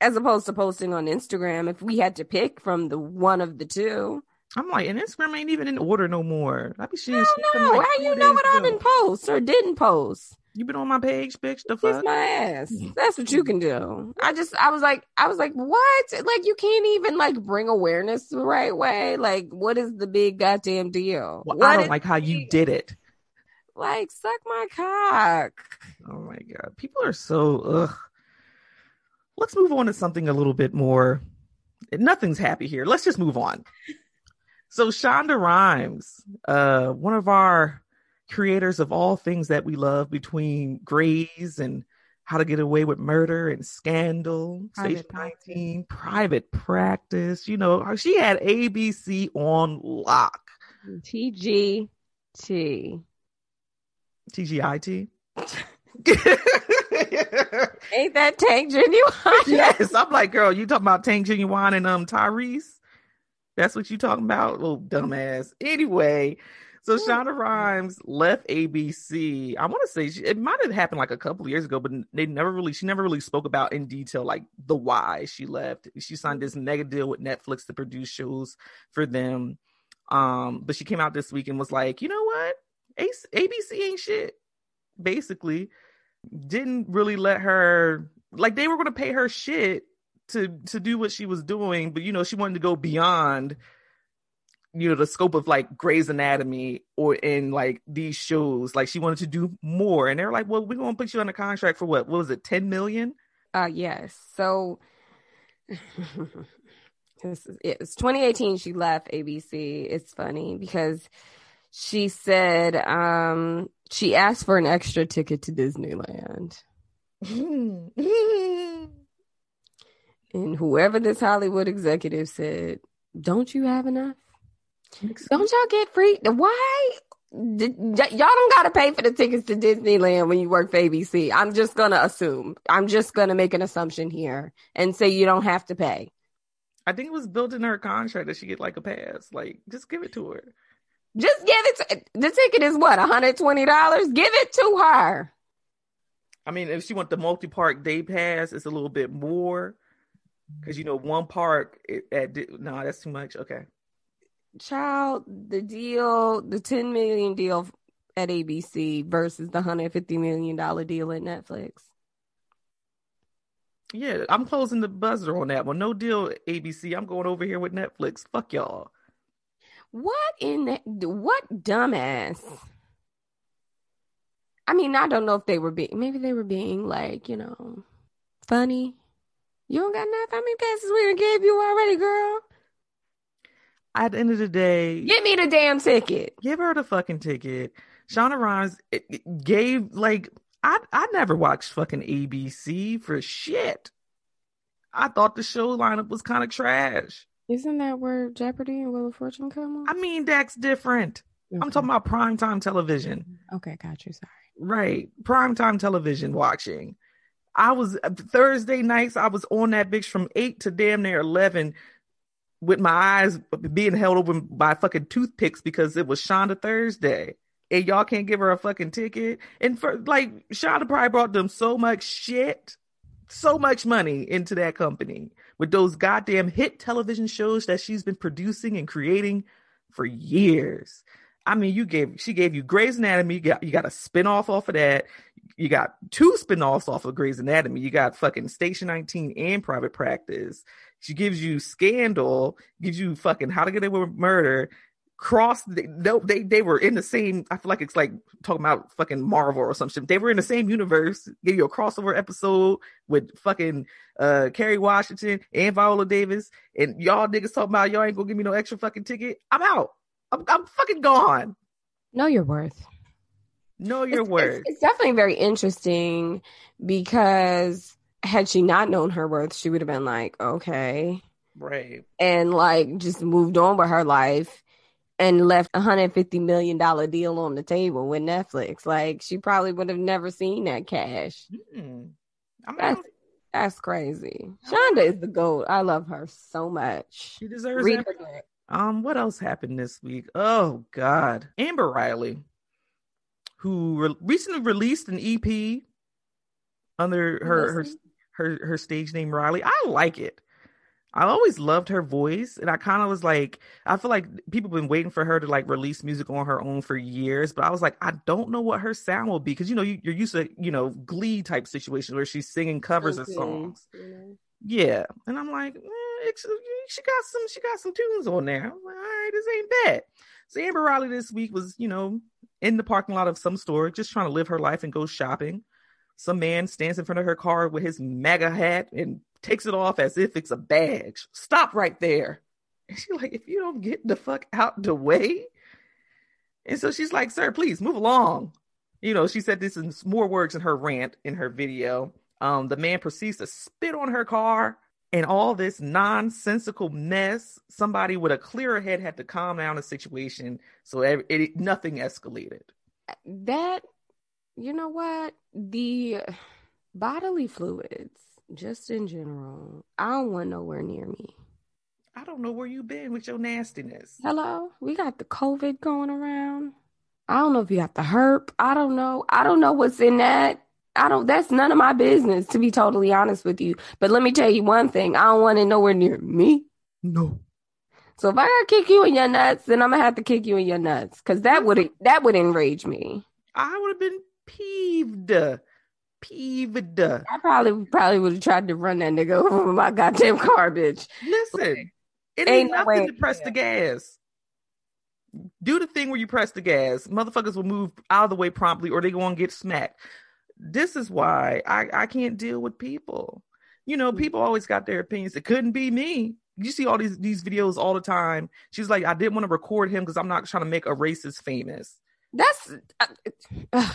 Speaker 3: as opposed to posting on Instagram. If we had to pick from the one of the two,
Speaker 2: I'm like, and Instagram ain't even in order no more. I be
Speaker 3: seeing. No, like how you know what I didn't post or didn't post?
Speaker 2: You been on my page, bitch. The fuck?
Speaker 3: Kiss my ass. Mm. That's what you can do. I just, I was like, I was like, what? Like, you can't even like bring awareness the right way. Like, what is the big goddamn deal?
Speaker 2: Well, I don't like how you did it.
Speaker 3: Like, suck my cock.
Speaker 2: Oh my god, people are so ugh. Let's move on to something a little bit more. Nothing's happy here. Let's just move on. So Shonda Rhimes, uh, one of our creators of all things that we love between Grey's and How to Get Away with Murder and Scandal, Station 19, Private Practice. You know, she had ABC on lock.
Speaker 3: TGT.
Speaker 2: TGIT.
Speaker 3: Ain't that Tank Ginuwine?
Speaker 2: yes, I'm like, girl, you talking about Tank Ginuwine and um Tyrese? That's what you talking about, little dumbass. Anyway, So Shonda Rhimes left ABC. I want to say she, it might have happened like a couple years ago, but they never really she never really spoke about in detail like the why she left. She signed this mega deal with Netflix to produce shows for them. Um, but she came out this week and was like, you know what, ABC ain't shit. Basically, didn't really let her like they were going to pay her shit to to do what she was doing, but you know she wanted to go beyond you know the scope of like Grey's Anatomy or in like these shows. Like she wanted to do more, and they're like, "Well, we're gonna put you under contract for what? What was it? Ten million?
Speaker 3: Uh, yes. So is it's 2018. She left ABC. It's funny because she said um she asked for an extra ticket to Disneyland. and whoever this Hollywood executive said, "Don't you have enough?" Don't y'all get free? Why? Did, y'all don't gotta pay for the tickets to Disneyland when you work for ABC. I'm just gonna assume. I'm just gonna make an assumption here and say you don't have to pay.
Speaker 2: I think it was built in her contract that she get like a pass. Like, just give it to her.
Speaker 3: Just give it. To, the ticket is what 120 dollars. Give it to her.
Speaker 2: I mean, if she want the multi park day pass, it's a little bit more because you know one park at no, that's too much. Okay
Speaker 3: child, the deal, the 10 million deal at ABC versus the 150 million dollar deal at Netflix.
Speaker 2: Yeah, I'm closing the buzzer on that one. No deal, ABC. I'm going over here with Netflix. Fuck y'all.
Speaker 3: What in the, what dumbass? I mean, I don't know if they were being maybe they were being like, you know, funny. You don't got enough. How many passes we done gave you already, girl?
Speaker 2: at the end of the day,
Speaker 3: give me the damn ticket.
Speaker 2: Give her the fucking ticket. Shonda Rhimes gave like I I never watched fucking ABC for shit. I thought the show lineup was kind of trash.
Speaker 3: Isn't that where Jeopardy and Wheel of Fortune come on?
Speaker 2: I mean, that's different. Okay. I'm talking about primetime television.
Speaker 3: Okay, got you. Sorry.
Speaker 2: Right, primetime television watching. I was uh, Thursday nights. I was on that bitch from eight to damn near eleven, with my eyes being held open by fucking toothpicks because it was Shonda Thursday. And y'all can't give her a fucking ticket. And for like Shonda probably brought them so much shit, so much money into that company with those goddamn hit television shows that she's been producing and creating for years. I mean, you gave she gave you Grey's Anatomy. You got you got a spinoff off of that. You got two spinoffs off of Grey's Anatomy. You got fucking Station 19 and Private Practice. She gives you Scandal, gives you fucking How to Get Away with Murder. Cross, they, they they were in the same. I feel like it's like talking about fucking Marvel or something. They were in the same universe. Give you a crossover episode with fucking uh Kerry Washington and Viola Davis, and y'all niggas talking about y'all ain't gonna give me no extra fucking ticket. I'm out. I'm, I'm fucking gone.
Speaker 3: Know your worth.
Speaker 2: Know your
Speaker 3: it's,
Speaker 2: worth.
Speaker 3: It's, it's definitely very interesting because had she not known her worth, she would have been like, okay.
Speaker 2: Right.
Speaker 3: And like just moved on with her life and left a hundred fifty million dollar deal on the table with Netflix. Like she probably would have never seen that cash. Mm. that's that's crazy. Shonda is the goat. I love her so much.
Speaker 2: She deserves Read it. Um, what else happened this week? Oh God, Amber Riley, who re- recently released an EP under her her her her stage name Riley. I like it. I always loved her voice, and I kind of was like, I feel like people have been waiting for her to like release music on her own for years, but I was like, I don't know what her sound will be because you know you, are used to you know Glee type situation where she's singing covers okay. of songs. Yeah, and I'm like, eh, she got some she got some tunes on there. I'm like, all right, this ain't bad. So Amber Riley this week was you know in the parking lot of some store, just trying to live her life and go shopping some man stands in front of her car with his MAGA hat and takes it off as if it's a badge. Stop right there. And she's like, if you don't get the fuck out the way. And so she's like, sir, please move along. You know, she said this in more words in her rant in her video. Um, the man proceeds to spit on her car and all this nonsensical mess. Somebody with a clearer head had to calm down the situation so it, it nothing escalated.
Speaker 3: That you know what? The bodily fluids, just in general, I don't want nowhere near me.
Speaker 2: I don't know where you've been with your nastiness.
Speaker 3: Hello, we got the COVID going around. I don't know if you got the herp. I don't know. I don't know what's in that. I don't. That's none of my business, to be totally honest with you. But let me tell you one thing: I don't want it nowhere near me.
Speaker 2: No.
Speaker 3: So if I gotta kick you in your nuts, then I'm gonna have to kick you in your nuts, because that would that would enrage me.
Speaker 2: I would have been peeved. Peeved.
Speaker 3: I probably probably would have tried to run that nigga over with my goddamn car, bitch.
Speaker 2: Listen, it
Speaker 3: Ain't
Speaker 2: ain't nothing
Speaker 3: way.
Speaker 2: to press the gas. Do the thing where you press the gas. Motherfuckers will move out of the way promptly or they go and get smacked. This is why I, I can't deal with people. You know, people always got their opinions. It couldn't be me. You see all these these videos all the time. She's like, I didn't want to record him because I'm not trying to make a racist famous.
Speaker 3: That's uh, uh,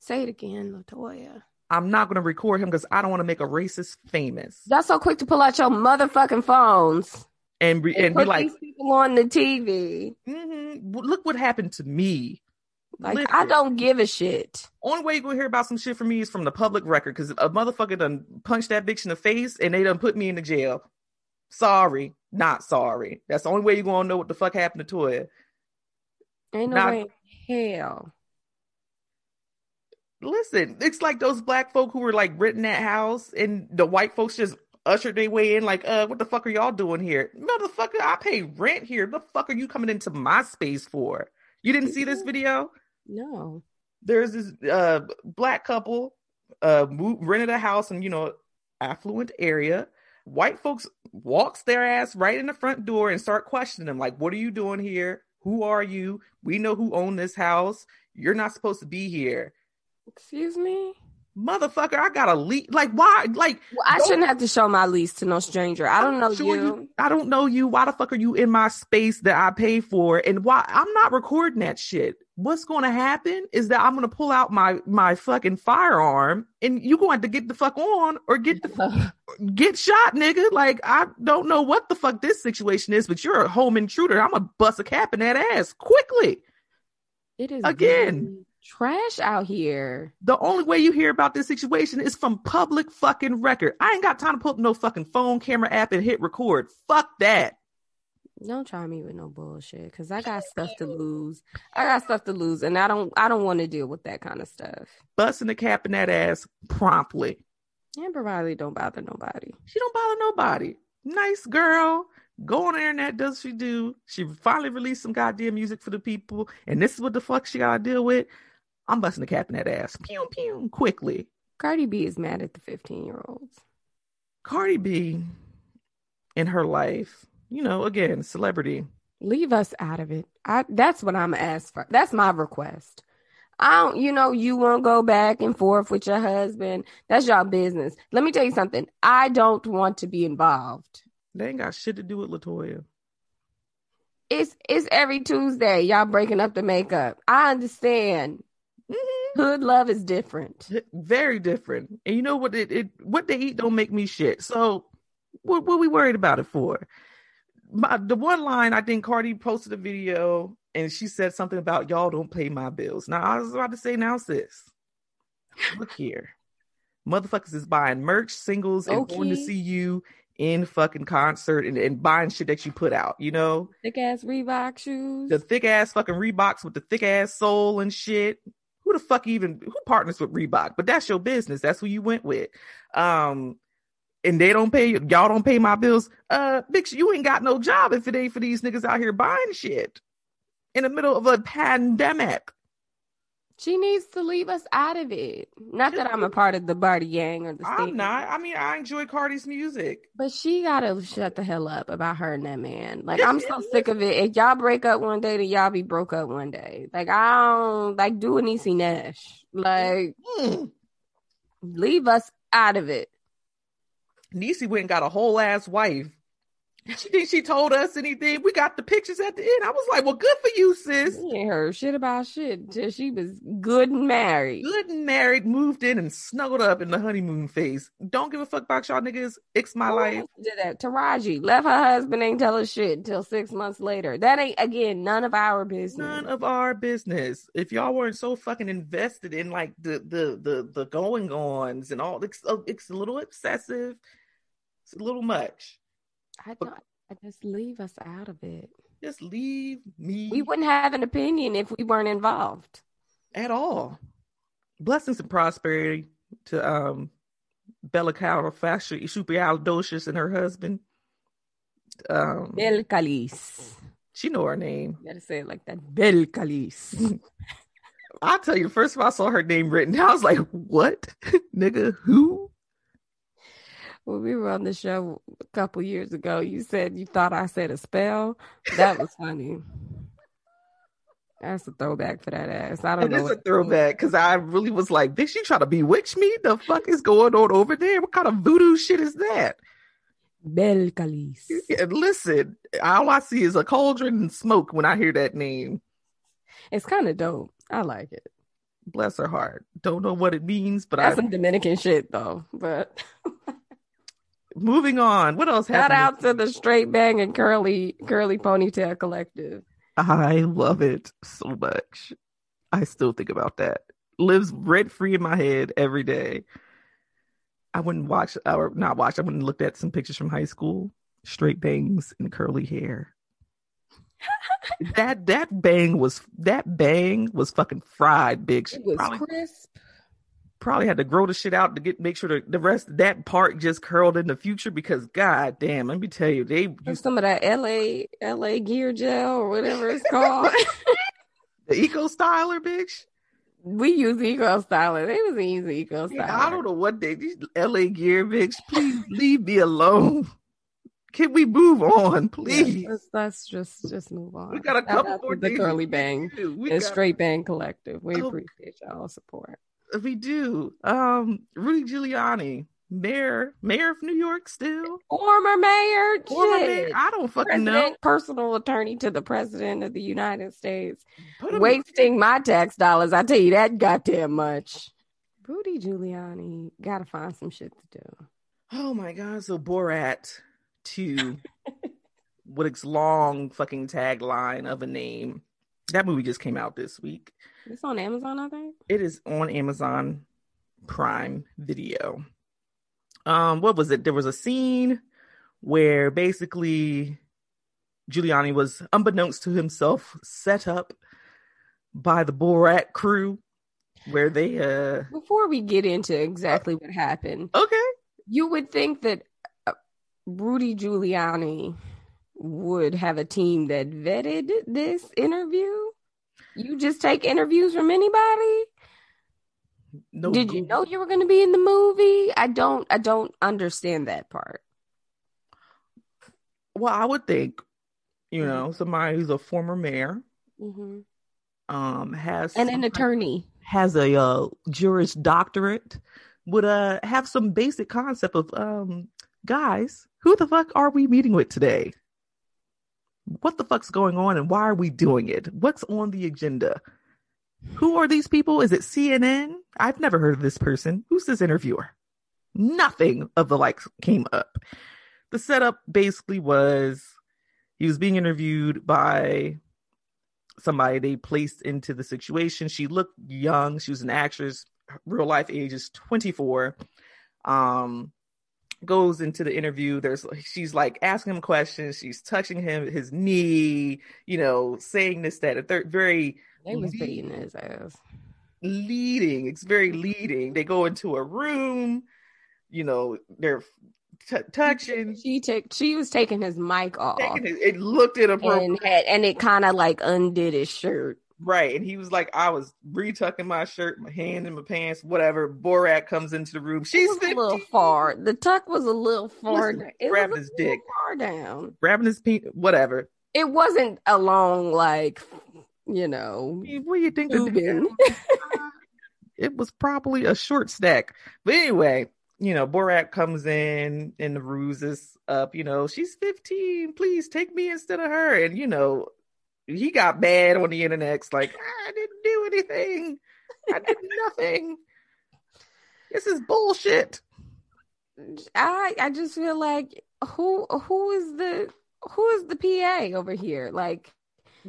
Speaker 3: say it again, Latoya.
Speaker 2: I'm not going to record him because I don't want to make a racist famous
Speaker 3: Y'all so quick to pull out your motherfucking phones
Speaker 2: and be,
Speaker 3: and,
Speaker 2: and be like,
Speaker 3: people on the TV.
Speaker 2: "Mhm, look what happened to me.
Speaker 3: Like
Speaker 2: Listen.
Speaker 3: I don't give a shit.
Speaker 2: Only way you gonna hear about some shit from me is from the public record because a motherfucker done punched that bitch in the face and they done put me in the jail. Sorry, not sorry. That's the only way you gonna know what the fuck happened to Toya.
Speaker 3: Ain't no
Speaker 2: Nah.
Speaker 3: way hell.
Speaker 2: Listen, it's like those black folk who were like renting that house and the white folks just ushered their way in like, uh, what the fuck are y'all doing here? Motherfucker, I pay rent here. The fuck are you coming into my space for? You didn't see this video?
Speaker 3: No.
Speaker 2: there's this uh black couple uh moved, rented a house in you know affluent area. White folks walks their ass right in the front door and start questioning them like what are you doing here? Who are you? We know who owned this house. You're not supposed to be here.
Speaker 3: Excuse me.
Speaker 2: Motherfucker i got a leak like why like
Speaker 3: Well, I shouldn't have to show my lease to no stranger. I don't know
Speaker 2: showing
Speaker 3: you.
Speaker 2: I don't know you. Why the fuck are you in my space that I pay for? And why I'm not recording that shit. What's going to happen is that I'm going to pull out my my fucking firearm, and you going to have to get the fuck on or get the get shot, nigga. Like I don't know what the fuck this situation is, but you're a home intruder. I'm gonna bust a cap in that ass quickly.
Speaker 3: It is
Speaker 2: Again.
Speaker 3: very trash out here.
Speaker 2: The only way you hear about this situation is from public fucking record. I ain't got time to pull up no fucking phone camera app and hit record. Fuck that.
Speaker 3: Don't try me with no bullshit because I got stuff to lose. I got stuff to lose, and I don't. I don't want to deal with that kind of stuff.
Speaker 2: Busting the cap in that ass promptly.
Speaker 3: Amber Riley don't bother nobody.
Speaker 2: She don't bother nobody. Nice girl. Go on the internet, does she do? She finally released some goddamn music for the people, and this is what the fuck she gotta deal with. I'm busting the cap in that ass. Pew pew quickly.
Speaker 3: Cardi B is mad at the 15 year olds.
Speaker 2: Cardi B in her life, you know, again, celebrity.
Speaker 3: Leave us out of it. I that's what I'm asked for. That's my request. I don't, you know, you won't go back and forth with your husband. That's your business. Let me tell you something. I don't want to be involved.
Speaker 2: They ain't got shit to do with Latoya.
Speaker 3: It's it's every Tuesday. Y'all breaking up the makeup. I understand.
Speaker 2: Mm-hmm.
Speaker 3: Hood love is different.
Speaker 2: Very different. And you know what? It, it what they eat don't make me shit. So what what we worried about it for? My, the one line I think Cardi posted a video and she said something about y'all don't pay my bills. Now I was about to say, now sis, look here, motherfuckers is buying merch, singles, and going to see you in fucking concert and, and buying shit that you put out. You know
Speaker 3: Thick ass Reebok shoes.
Speaker 2: the thick ass fucking Reeboks with the thick ass sole and shit. Who the fuck even who partners with Reebok? But that's your business. That's who you went with. Um, and they don't pay y'all don't pay my bills. Uh, bitch, you ain't got no job if it ain't for these niggas out here buying shit in the middle of a pandemic.
Speaker 3: She needs to leave us out of it. Not that I'm a part of the Bardi Gang or the
Speaker 2: I'm
Speaker 3: Sting,
Speaker 2: not. I mean, I enjoy Cardi's music.
Speaker 3: But she gotta shut the hell up about her and that man. Like I'm so sick of it. If y'all break up one day, then y'all be broke up one day. Like I don't like do a Niecy Nash. Like
Speaker 2: Mm.
Speaker 3: leave us out of it.
Speaker 2: Niecy went and got a whole ass wife. She think she told us anything. We got the pictures at the end. I was like, well, good for you, sis.
Speaker 3: We ain't heard shit about shit until she was good and married.
Speaker 2: good and married, moved in and snuggled up in the honeymoon phase. Don't give a fuck about y'all niggas. It's my
Speaker 3: Who
Speaker 2: life.
Speaker 3: Did that Taraji left her husband ain't tell her shit until six months later. That ain't again none of our business.
Speaker 2: None of our business. If y'all weren't so fucking invested in like the the the the going ons and all, it's, it's a little obsessive. It's a little much.
Speaker 3: I don't, Just leave us out of it.
Speaker 2: Just leave me
Speaker 3: We wouldn't have an opinion if we weren't involved.
Speaker 2: at all. Blessings and prosperity to um Bella Califascia, Superalidocious and her husband. Um,
Speaker 3: Bel Calis.
Speaker 2: she know her name.
Speaker 3: You gotta say it like that. Bel Calis.
Speaker 2: I'll tell you, the first time I saw her name written, I was like, what? Nigga, who?
Speaker 3: When we were on the show a couple years ago, you said you thought I said a spell. That was funny. That's a throwback for that ass. I don't
Speaker 2: And
Speaker 3: know.
Speaker 2: it's a throwback because I really was like, bitch, you trying to bewitch me? The fuck is going on over there? What kind of voodoo shit is that?
Speaker 3: Bel Calis.
Speaker 2: And listen, all I see is a cauldron and smoke when I hear that name.
Speaker 3: It's kind of dope. I like it.
Speaker 2: Bless her heart. Don't know what it means, but
Speaker 3: That's
Speaker 2: I
Speaker 3: some Dominican shit though. But
Speaker 2: moving on. What else
Speaker 3: shout out to the straight bang and curly curly ponytail collective.
Speaker 2: I love it so much. I still think about that. Lives rent free in my head every day. I wouldn't watch or not watch. I wouldn't look at some pictures from high school. Straight bangs and curly hair. that that bang was that bang was fucking fried, big.
Speaker 3: It was
Speaker 2: probably,
Speaker 3: crisp.
Speaker 2: Probably had to grow the shit out to get make sure the, the rest that part just curled in the future because god damn, let me tell you, they used
Speaker 3: some of that LA LA gear gel or whatever it's called.
Speaker 2: the eco styler, bitch.
Speaker 3: we use eco styler. They was easy eco styler.
Speaker 2: I don't know what they these LA gear, bitch. Please leave me alone. Can we move on, please?
Speaker 3: Yeah, let's, let's just just move on.
Speaker 2: We got a couple more
Speaker 3: the
Speaker 2: days
Speaker 3: curly bang. And
Speaker 2: got-
Speaker 3: straight bang collective. We
Speaker 2: Oh.
Speaker 3: appreciate y'all support.
Speaker 2: We do. Um, Rudy Giuliani, mayor, mayor of New York, still.
Speaker 3: Former mayor,
Speaker 2: Former
Speaker 3: shit.
Speaker 2: mayor. I don't fucking
Speaker 3: president,
Speaker 2: know.
Speaker 3: personal attorney to the president of the United States,
Speaker 2: Put him-
Speaker 3: wasting my tax dollars. I tell you that goddamn much. Rudy Giuliani got to find some shit to do.
Speaker 2: Oh my god! So Borat two, with its long fucking tagline of a name. That movie just came out this week.
Speaker 3: It's on Amazon, I think.
Speaker 2: It is on Amazon Prime Video. Um, what was it? There was a scene where basically Giuliani was, unbeknownst to himself, set up by the Borat crew, where they uh
Speaker 3: Before we get into exactly what happened,
Speaker 2: okay,
Speaker 3: you would think that uh, Rudy Giuliani would have a team that vetted this interview. You just take interviews from anybody?
Speaker 2: no,
Speaker 3: Did you know you were going to be in the movie? I don't I don't understand that part.
Speaker 2: Well, I would think, you know, somebody who's a former mayor,
Speaker 3: hmm
Speaker 2: um, has
Speaker 3: And an attorney.
Speaker 2: has a uh, Juris Doctorate would uh have some basic concept of um guys, who the fuck are we meeting with today? What the fuck's going on and why are we doing it? What's on the agenda? Who are these people? Is it CNN? I've never heard of this person. Who's this interviewer? Nothing of the likes came up. The setup basically was he was being interviewed by somebody they placed into the situation. She looked young. She was an actress. Real life age is 24. Um, goes into the interview. There's she's like asking him questions. She's touching him, his knee, you know, saying this, that, and third. Very
Speaker 3: They was beating his ass.
Speaker 2: leading. It's very leading. They go into a room, you know, they're t- touching.
Speaker 3: She took she was taking his mic off.
Speaker 2: His, it looked inappropriate.
Speaker 3: and had and it kind of like undid his shirt.
Speaker 2: Right. And he was like, I was retucking my shirt, my hand in my pants, whatever. Borat comes into the room. She's
Speaker 3: a little far. The tuck was a little far.
Speaker 2: Listen, grabbing his dick.
Speaker 3: far down.
Speaker 2: grabbing his penis, whatever.
Speaker 3: It wasn't a long like you know
Speaker 2: What do you think? it was probably a short stack. But anyway, you know, Borat comes in and the ruses up, you know, she's 15, please take me instead of her. And, you know, he got bad on the internet. It's like, I didn't do anything. I did nothing. This is bullshit.
Speaker 3: I I just feel like who who is the who is the PA over here? Like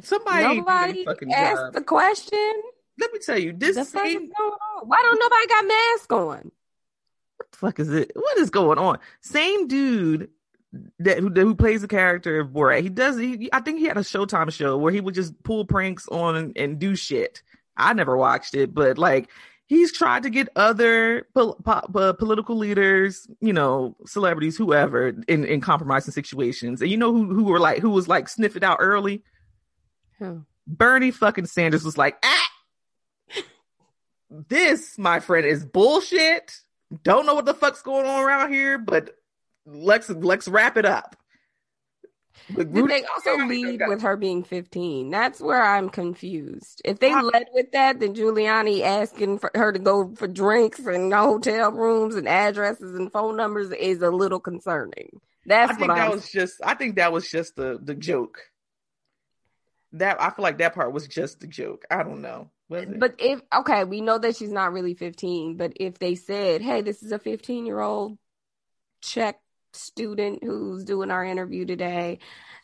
Speaker 2: Somebody
Speaker 3: nobody asked
Speaker 2: job.
Speaker 3: the question.
Speaker 2: Let me tell you,
Speaker 3: The
Speaker 2: this
Speaker 3: fuck
Speaker 2: same
Speaker 3: going on? Why don't nobody got mask on?
Speaker 2: what the fuck is it? What is going on? Same dude that who, who plays the character of Borat. He does. He, I think he had a Showtime show where he would just pull pranks on and, and do shit. I never watched it, but like he's tried to get other po- po- political leaders, you know, celebrities, whoever, in, in compromising situations. And you know who who were like who was like sniff it out early?
Speaker 3: Who?
Speaker 2: Bernie fucking Sanders was like, ah, this, my friend, is bullshit. Don't know what the fuck's going on around here, but let's let's wrap it up.
Speaker 3: Did they also lead with her being 15? That's where I'm confused. If they led with that, then Giuliani asking for her to go for drinks and hotel rooms and addresses and phone numbers is a little concerning. That's
Speaker 2: I think
Speaker 3: what
Speaker 2: that
Speaker 3: I'm
Speaker 2: was just. I think that was just the the joke. That I feel like that part was just a joke. I don't know.
Speaker 3: But if okay, we know that she's not really 15, but if they said, "Hey, this is a 15 year old Czech student who's doing our interview today,"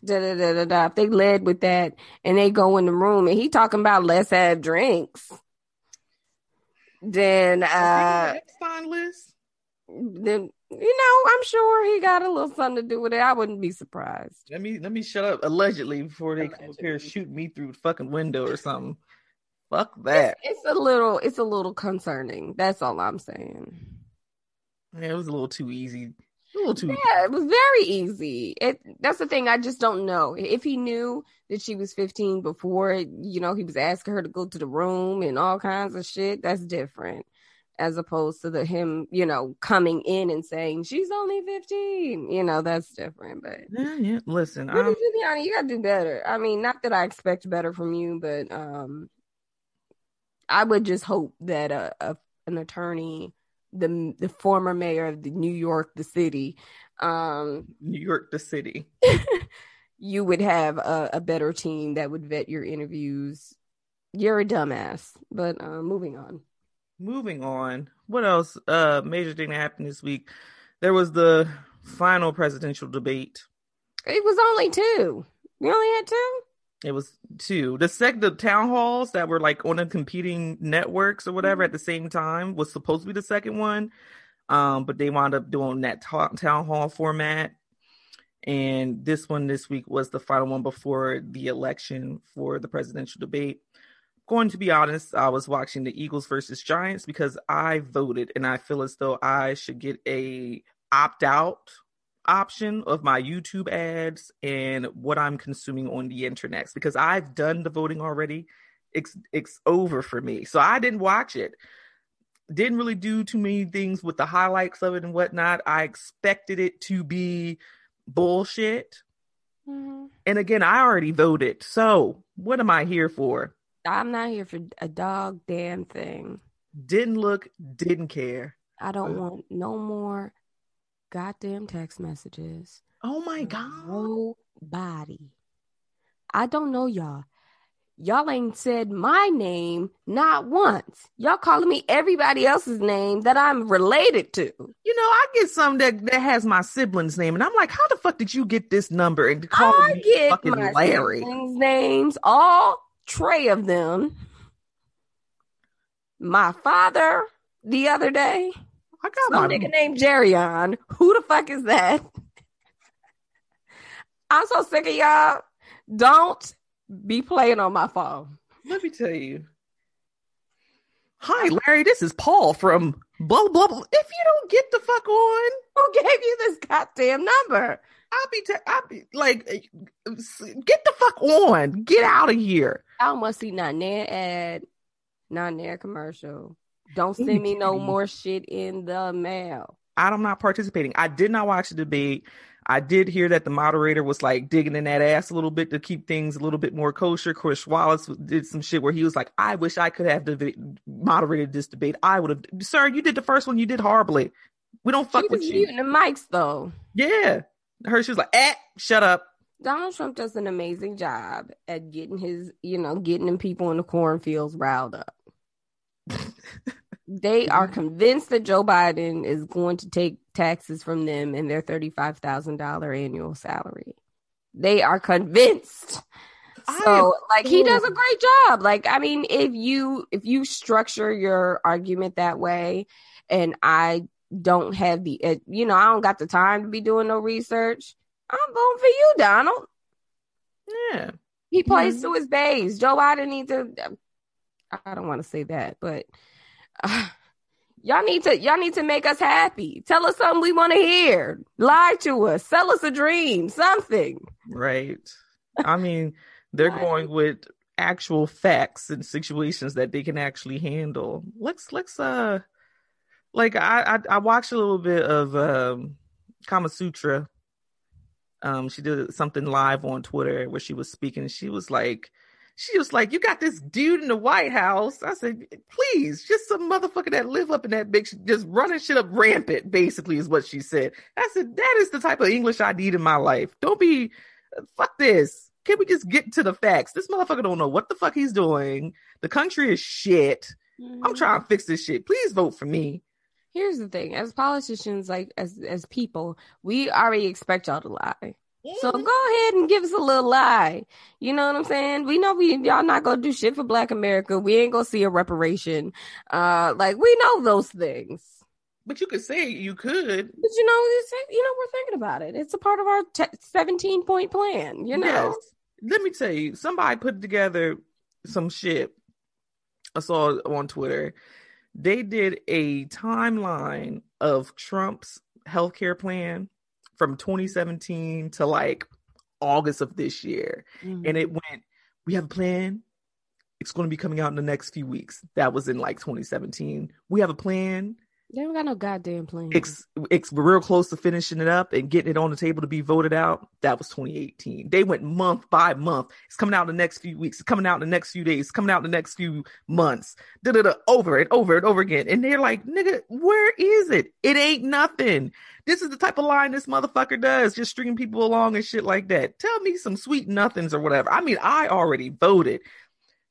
Speaker 3: da da da da da. If they led with that and they go in the room and he talking about let's have drinks, then uh,
Speaker 2: fine list.
Speaker 3: Then you know, I'm sure he got a little something to do with it. I wouldn't be surprised.
Speaker 2: Let me let me shut up allegedly before they Allegedly. come up here shoot me through the fucking window or something. Fuck that.
Speaker 3: It's, it's, a little it's a little concerning. That's all I'm saying.
Speaker 2: Yeah, it was a little too easy. A little too
Speaker 3: Yeah, it was very easy. It that's the thing, I just don't know. If he knew that she was 15 before, you know, he was asking her to go to the room and all kinds of shit, that's different. As opposed to the him, you know, coming in and saying she's only 15. You know, that's different. But
Speaker 2: yeah, yeah. Listen,
Speaker 3: Rudy Giuliani, you gotta do better. I mean, not that I expect better from you, but um I would just hope that a, a an attorney, the the former mayor of the New York, the city, um,
Speaker 2: New York, the city,
Speaker 3: you would have a, a, better team that would vet your interviews. You're a dumbass, but uh, moving on.
Speaker 2: Moving on. What else? Uh, major thing that happened this week. There was the final presidential debate.
Speaker 3: It was only two. We only had two.
Speaker 2: It was two. The sec the town halls that were like on the competing networks or whatever mm-hmm. at the same time was supposed to be the second one. Um, but they wound up doing that ta- town hall format. And this one this week was the final one before the election for the presidential debate. Going to be honest, I was watching the Eagles versus Giants because I voted and I feel as though I should get a opt out option of my YouTube ads and what I'm consuming on the internet because I've done the voting already. It's it's over for me. So I didn't watch it. Didn't really do too many things with the highlights of it and whatnot. I expected it to be bullshit. Mm-hmm. And again, I already voted. So what am I here for?
Speaker 3: I'm not here for a dog damn thing.
Speaker 2: Didn't look, didn't care.
Speaker 3: I don't want no more goddamn text messages.
Speaker 2: Oh my god.
Speaker 3: Nobody. I don't know y'all. Y'all ain't said my name not once. Y'all calling me everybody else's name that I'm related to.
Speaker 2: You know, I get some that, that has my sibling's name, and I'm like, how the fuck did you get this number and call
Speaker 3: I
Speaker 2: me
Speaker 3: get
Speaker 2: fucking
Speaker 3: my
Speaker 2: Larry?
Speaker 3: siblings' names, all tray of them. My father the other day
Speaker 2: I got
Speaker 3: Some
Speaker 2: my
Speaker 3: nigga named Jerry on. Who the fuck is that? I'm so sick of y'all. Don't be playing on my phone.
Speaker 2: Let me tell you. Hi, Larry. This is Paul from blah blah blah. If you don't get the fuck on,
Speaker 3: who gave you this goddamn number?
Speaker 2: I'll be, i I'll be like, get the fuck on. Get out of here.
Speaker 3: I must see not near ad, not near commercial. Don't send me no more shit in the mail.
Speaker 2: I'm not participating. I did not watch the debate. I did hear that the moderator was like digging in that ass a little bit to keep things a little bit more kosher. Chris Wallace did some shit where he was like, "I wish I could have moderated this debate. I would have, sir. You did the first one. You did horribly. We don't fuck with you."
Speaker 3: the mics though.
Speaker 2: Yeah, her. She was like, "Eh, shut up."
Speaker 3: Donald Trump does an amazing job at getting his, you know, getting them people in the cornfields riled up. They are convinced that Joe Biden is going to take taxes from them and their $35,000 annual salary. They are convinced. So like he does a great job. Like I mean if you if you structure your argument that way and I don't have the, uh, you know, I don't got the time to be doing no research. I'm voting for you, Donald.
Speaker 2: Yeah.
Speaker 3: He plays
Speaker 2: Mhm.
Speaker 3: to his base. Joe Biden needs to. I don't want to say that, but uh, y'all need to y'all need to make us happy. Tell us something we want to hear. Lie to us. Sell us a dream. Something.
Speaker 2: Right. I mean, they're going with actual facts and situations that they can actually handle. Let's let's uh like I I, I watched a little bit of um Kama Sutra. Um she did something live on Twitter where she was speaking. She was like she was like, You got this dude in the White House. I said, please, just some motherfucker that live up in that big sh- just running shit up rampant, basically, is what she said. I said, that is the type of English I need in my life. Don't be fuck this. Can we just get to the facts? This motherfucker don't know what the fuck he's doing. The country is shit. I'm mm-hmm. trying to fix this shit. Please vote for me.
Speaker 3: Here's the thing: as politicians, like as as people, we already expect y'all to lie. So go ahead and give us a little lie. You know what I'm saying? We know we y'all not gonna do shit for Black America. We ain't gonna see a reparation. Uh, like we know those things.
Speaker 2: But you could say you could.
Speaker 3: But you know, it's, you know, we're thinking about it. It's a part of our te- 17 point plan. You know,
Speaker 2: Yes. Let me tell you, somebody put together some shit. I saw on Twitter. They did a timeline of Trump's healthcare plan from 2017 to like August of this year. And it mm-hmm. went, we have a plan. It's going to be coming out in the next few weeks. That was in like 2017. We have a plan.
Speaker 3: They don't got no goddamn plan.
Speaker 2: It's, it's real close to finishing it up and getting it on the table to be voted out. That was 2018. They went month by month. It's coming out in the next few weeks. It's coming out in the next few days. It's coming out in the next few months. Da da da. Over and over and over again. And they're like, nigga, where is it? It ain't nothing. This is the type of line this motherfucker does, just stringing people along and shit like that. Tell me some sweet nothings or whatever. I mean, I already voted.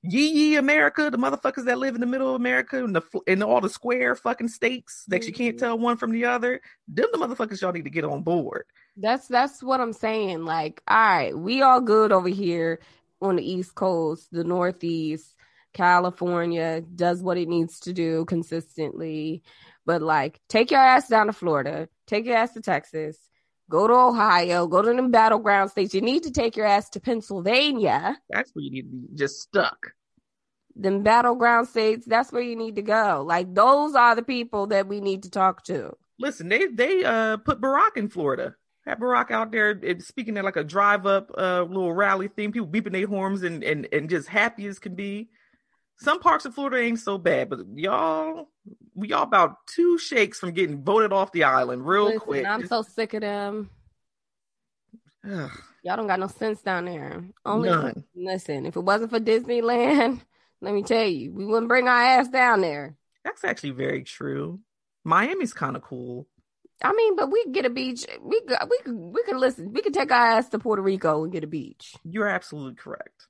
Speaker 2: Yee yee America, the motherfuckers that live in the middle of America and the in all the square fucking states that you can't
Speaker 3: Mhm.
Speaker 2: tell one from the other, them the motherfuckers y'all need to get on board.
Speaker 3: That's that's what I'm saying. Like, all right, we all good over here on the East Coast, the Northeast, California does what it needs to do consistently. But like, take your ass down to Florida, take your ass to Texas, go to Ohio, go to them battleground states. You need to take your ass to Pennsylvania.
Speaker 2: That's where you need to be just stuck.
Speaker 3: Them battleground states, that's where you need to go. Like, those are the people that we need to talk to.
Speaker 2: Listen, they they uh put Barack in Florida. Had Barack out there speaking at like a drive up uh little rally thing, people beeping their horns and and and just happy as can be. Some parks of Florida ain't so bad, but y'all, we all about two shakes from getting voted off the island real
Speaker 3: Listen,
Speaker 2: quick.
Speaker 3: I'm so sick of them.
Speaker 2: Ugh,
Speaker 3: Y'all don't got no sense down there. Only
Speaker 2: None.
Speaker 3: listen, if it wasn't for Disneyland, let me tell you, we wouldn't bring our ass down there.
Speaker 2: that's actually very true. Miami's kind of cool.
Speaker 3: I mean, but we get a beach. We we could, we could listen. We could take our ass to Puerto Rico and get a beach.
Speaker 2: You're absolutely correct.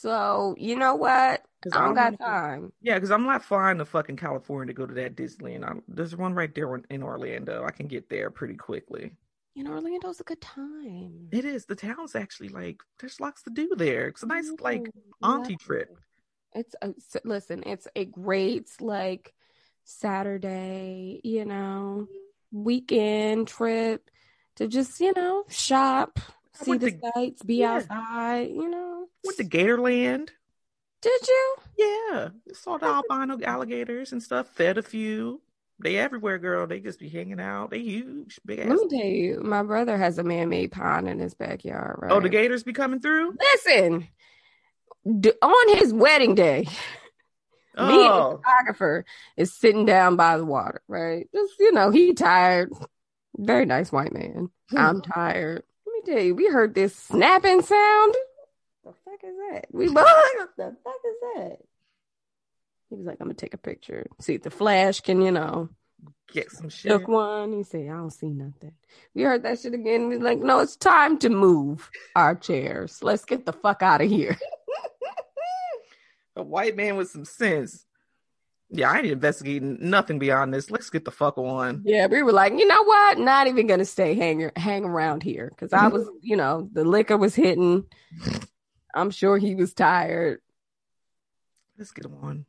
Speaker 3: So you know what?
Speaker 2: 'Cause
Speaker 3: I don't
Speaker 2: wanna-
Speaker 3: got time.
Speaker 2: Yeah, because I'm not flying to fucking California to go to that Disneyland. I, there's one right there in- Orlando. I can get there pretty quickly.
Speaker 3: You know, Orlando's a good time.
Speaker 2: It is. The town's actually like there's lots to do there. It's a nice like auntie trip.
Speaker 3: It's a, listen. It's a great like Saturday. You know, weekend trip to just you know shop,
Speaker 2: I
Speaker 3: see the
Speaker 2: to-
Speaker 3: sights, be
Speaker 2: yeah.
Speaker 3: outside. You know,
Speaker 2: Went to Gatorland.
Speaker 3: did you?
Speaker 2: Yeah, saw the albino alligators and stuff. Fed a few. They everywhere, girl. They just be hanging out. They huge, big ass.
Speaker 3: Let me tell you, my brother has a man-made pond in his backyard. Right?
Speaker 2: Oh, the gators be coming through.
Speaker 3: Listen, d- on his wedding day, me and the
Speaker 2: Oh,
Speaker 3: photographer is sitting down by the water. Right? Just you know, he tired. Very nice white man. Hmm. I'm tired. Let me tell you, we heard this snapping sound. Fuck is that? We both what the fuck is that? He was like, I'm gonna take a picture. See if the flash can, you know,
Speaker 2: get some shit.
Speaker 3: took one. He said, I don't see nothing. We heard that shit again. He's like, no, it's time to move our chairs. Let's get the fuck out of here.
Speaker 2: A white man with some sense. Yeah, I ain't investigating nothing beyond this. Let's get the fuck on.
Speaker 3: Yeah, we were like, you know what? Not even gonna stay hang hang around here because I mm-hmm. was, you know, the liquor was hitting. I'm sure he was tired.
Speaker 2: Let's get on.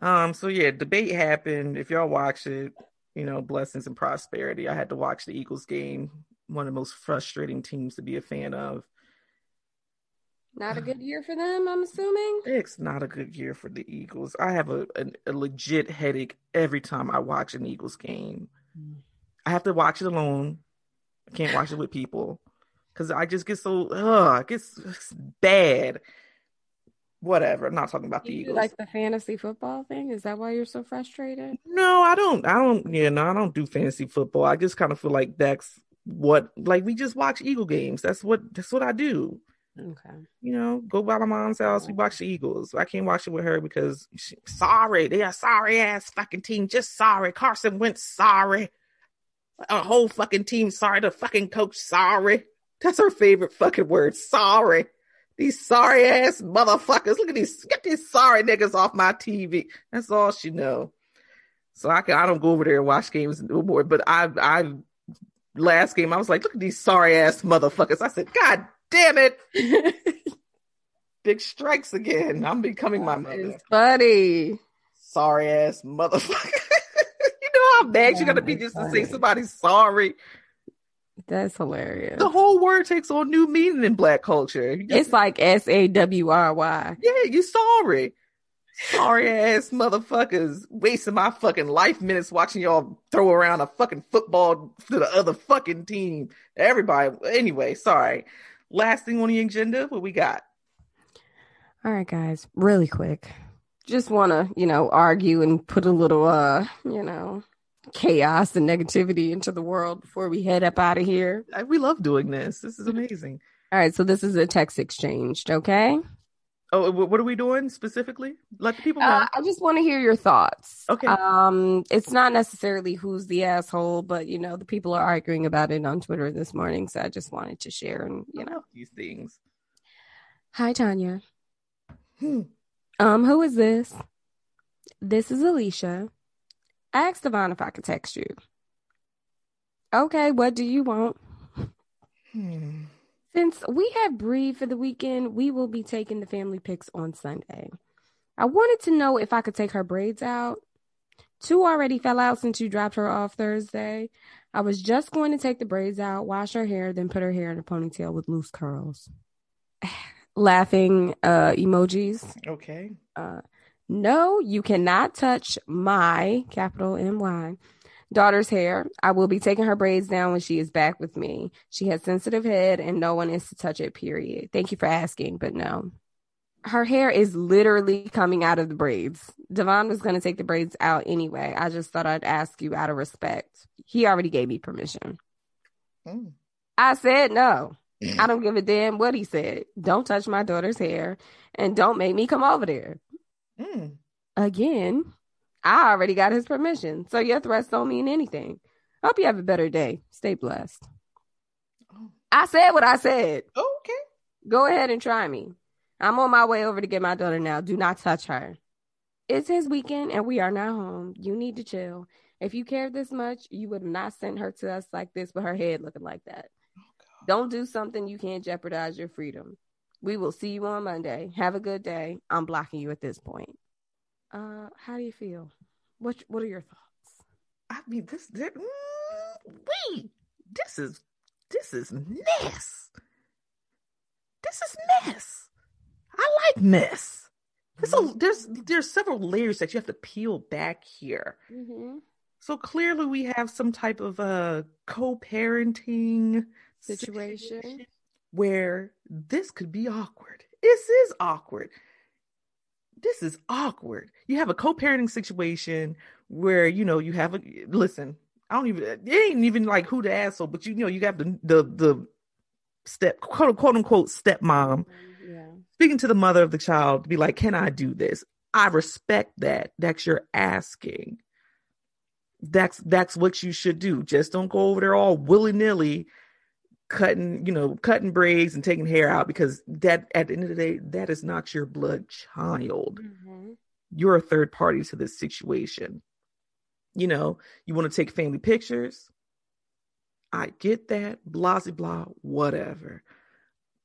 Speaker 2: Um. So yeah, debate happened. If y'all watch it, you know, blessings and prosperity. I had to watch the Eagles game, one of the most frustrating teams to be a fan of.
Speaker 3: Not a good year for them, I'm assuming.
Speaker 2: It's not a good year for the Eagles. I have a, a, a legit headache every time I watch an Eagles game. Mm. I have to watch it alone. I can't watch it with people because I just get so ugh, it gets bad. Whatever. I'm not talking about the Eagles.
Speaker 3: Like the fantasy football thing. Is that why you're so frustrated?
Speaker 2: No, I don't. I don't. Yeah, no, I don't do fantasy football. I just kind of feel like that's what. Like we just watch Eagle games. That's what. That's what I do.
Speaker 3: Okay.
Speaker 2: You know, go by my mom's house. We watch the Eagles. I can't watch it with her because she, sorry, they are sorry ass fucking team. Just sorry. Carson Wentz sorry. A whole fucking team sorry. The fucking coach sorry. That's her favorite fucking word. Sorry. These sorry ass motherfuckers. Look at these. Get these sorry niggas off my TV. That's all she know. So I can. I don't go over there and watch games no more. But I. I. Last game, I was like, look at these sorry ass motherfuckers. I said, God damn it. Big strikes again. I'm becoming my mother.
Speaker 3: Buddy.
Speaker 2: Sorry ass motherfucker. you know how bad you gotta be just funny. to say somebody's sorry.
Speaker 3: That's hilarious.
Speaker 2: The whole word takes on new meaning in black culture.
Speaker 3: It's like S A W R Y.
Speaker 2: Yeah, you sorry. Sorry ass motherfuckers wasting my fucking life minutes watching y'all throw around a fucking football to the other fucking team. Everybody. Anyway, sorry. Last thing on the agenda, what we got?
Speaker 3: All right, guys, really quick. Just want to, you know, argue and put a little, uh, you know, chaos and negativity into the world before we head up out of here.
Speaker 2: We love doing this. This is amazing.
Speaker 3: All right, so this is a text exchanged, okay?
Speaker 2: Oh, what are we doing specifically? Let the people know.
Speaker 3: Uh, I just want to hear your thoughts.
Speaker 2: Okay.
Speaker 3: Um, it's not necessarily who's the asshole, but you know, the people are arguing about it on Twitter this morning, so I just wanted to share and you know
Speaker 2: these things.
Speaker 3: Hi, Tanya. Hmm. Um, who is this? This is Alicia. I asked Devon if I could text you. Okay, what do you want? Hmm. Since we have Bree for the weekend, we will be taking the family pics on Sunday. I wanted to know if I could take her braids out. Two already fell out since you dropped her off Thursday. I was just going to take the braids out, wash her hair, then put her hair in a ponytail with loose curls. Laughing uh, emojis.
Speaker 2: Okay.
Speaker 3: Uh, no, you cannot touch my capital M Y daughter's hair. I will be taking her braids down when she is back with me. She has sensitive head and no one is to touch it, period. Thank you for asking, but no. Her hair is literally coming out of the braids. Devon was going to take the braids out anyway. I just thought I'd ask you out of respect. He already gave me permission. Mm. I said no. I don't give a damn what he said. Don't touch my daughter's hair and don't make me come over there. Mm. Again, I already got his permission. So your threats don't mean anything. Hope you have a better day. Stay blessed. Oh. I said what I said.
Speaker 2: Okay.
Speaker 3: Go ahead and try me. I'm on my way over to get my daughter now. Do not touch her. It's his weekend and we are not home. You need to chill. If you cared this much, you would have not sent her to us like this with her head looking like that. Oh, Don't do something you can't jeopardize your freedom. We will see you on Monday. Have a good day. I'm blocking you at this point. Uh, how do you feel? What What are your thoughts?
Speaker 2: I mean, this, this mm, wait, this is this is mess. This is mess. I like mess. There's, a, mm-hmm. there's there's several layers that you have to peel back here. Mm-hmm. So clearly, we have some type of a uh, co-parenting
Speaker 3: situation. situation
Speaker 2: where this could be awkward. This is awkward this is awkward. You have a co-parenting situation where you know you have a listen. I don't even it ain't even like who the asshole, but you, you know you have the the the step quote, quote unquote stepmom yeah. speaking to the mother of the child to be like, can I do this? I respect that. That's your asking. That's that's what you should do. Just don't go over there all willy nilly cutting, you know, cutting braids and taking hair out because that at the end of the day, that is not your blood child. Mm-hmm. You're a third party to this situation. You know, you want to take family pictures. I get that, blah, blah, blah, whatever.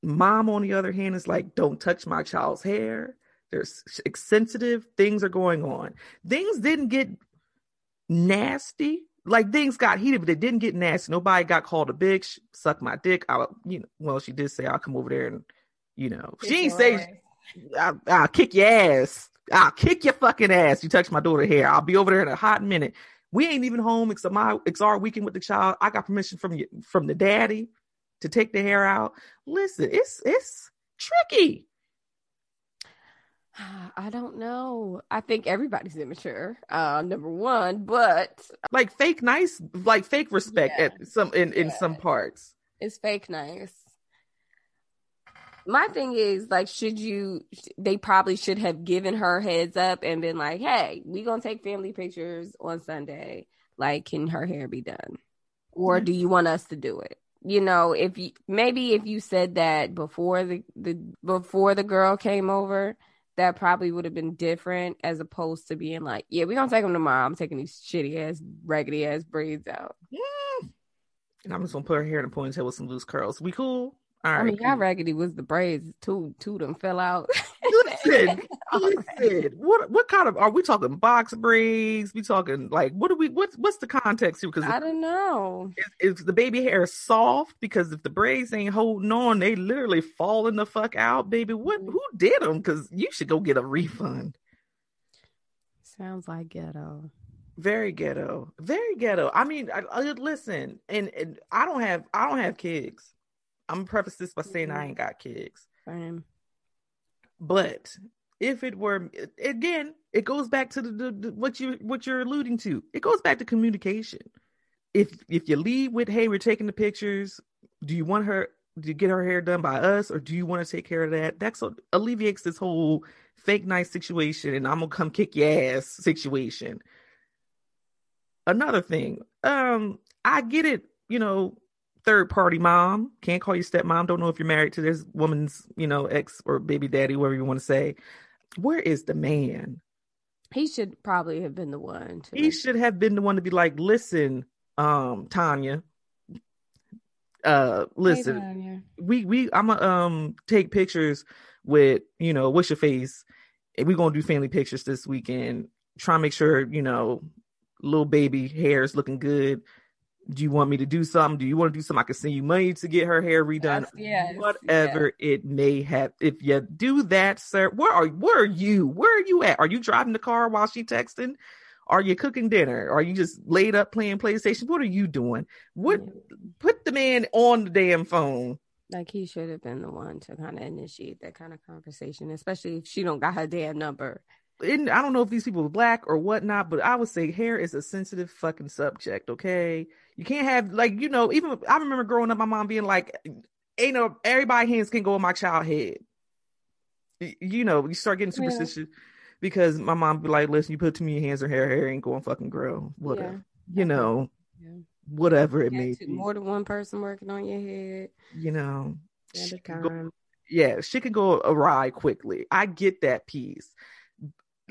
Speaker 2: Mom, on the other hand, is like, don't touch my child's hair. There's sensitive things are going on. Things didn't get nasty like things got heated, but they didn't get nasty. Nobody got called a bitch, suck my dick. I, you know, well, she did say I'll come over there and, you know, she ain't say I'll, I'll kick your ass. I'll kick your fucking ass. You touch my daughter hair. I'll be over there in a hot minute. We ain't even home. It's my it's our weekend with the child. I got permission from you from the daddy to take the hair out. Listen, it's it's tricky.
Speaker 3: I don't know. I think everybody's immature. Uh, number one, but
Speaker 2: like fake nice, like fake respect yeah. at some in in some parts.
Speaker 3: It's fake nice. My thing is like, should you? They probably should have given her heads up and been like, "Hey, we gonna take family pictures on Sunday. Like, can her hair be done, or mm-hmm. do you want us to do it?" you know if you maybe if you said that before the, the before the girl came over that probably would have been different as opposed to being like, yeah, we're gonna take them tomorrow. I'm taking these shitty ass, raggedy ass braids out.
Speaker 2: Yeah. And I'm just gonna put her hair in a ponytail with some loose curls. We cool?
Speaker 3: All. I mean, how raggedy was the braids? Two, two of them fell out.
Speaker 2: listen, listen. What, what kind of are we talking? Box braids? We talking like what do we? What's what's the context here?
Speaker 3: Because I don't know.
Speaker 2: Is, is, the baby hair soft? Because if the braids ain't holding on, they literally falling the fuck out, baby. What? Mm-hmm. Who did them? Because you should go get a refund.
Speaker 3: Sounds like ghetto
Speaker 2: very ghetto very ghetto i mean I, I, listen and, and i don't have i don't have kids I'm gonna preface this by saying I ain't got kids.
Speaker 3: Same.
Speaker 2: But if it were again, it goes back to the, the, the, what you what you're alluding to. It goes back to communication. If if you lead with, "Hey, we're taking the pictures. Do you want her to get her hair done by us, or do you want to take care of that?" That's what alleviates this whole fake nice situation, and I'm gonna come kick your ass situation. Another thing, um, I get it. You know, third party mom. Can't call you stepmom. Don't know if you're married to this woman's, you know, ex or baby daddy, whatever you want to say. Where is the man?
Speaker 3: He should probably have been the one.
Speaker 2: To... He should have been the one to be like, listen, um, Tanya. Uh, listen, hey, Tanya. we we I'm gonna um take pictures with you know what's your face, we're gonna do family pictures this weekend. Try and make sure you know little baby hair is looking good do you want me to do something? Do you want to do something? I can send you money to get her hair redone.
Speaker 3: Yes, yes,
Speaker 2: Whatever yes. it may have. If you do that, sir, where are where are you? Where are you at? Are you driving the car while she texting? Are you cooking dinner? Are you just laid up playing PlayStation? What are you doing? What put the man on the damn phone?
Speaker 3: Like he should have been the one to kind of initiate that kind of conversation, especially if she don't got her damn number
Speaker 2: I don't know if these people are black or whatnot, but I would say hair is a sensitive fucking subject. Okay, you can't have like you know. Even I remember growing up, my mom being like, "Ain't no everybody hands can go on my child head." You know, you start getting superstitious yeah. because my mom be like, "Listen, you put too many hands her hair, hair ain't going fucking grow." Whatever, yeah. you know, yeah. whatever it may be.
Speaker 3: More than one person working on your head.
Speaker 2: You know, go, yeah, she could go awry quickly. I get that piece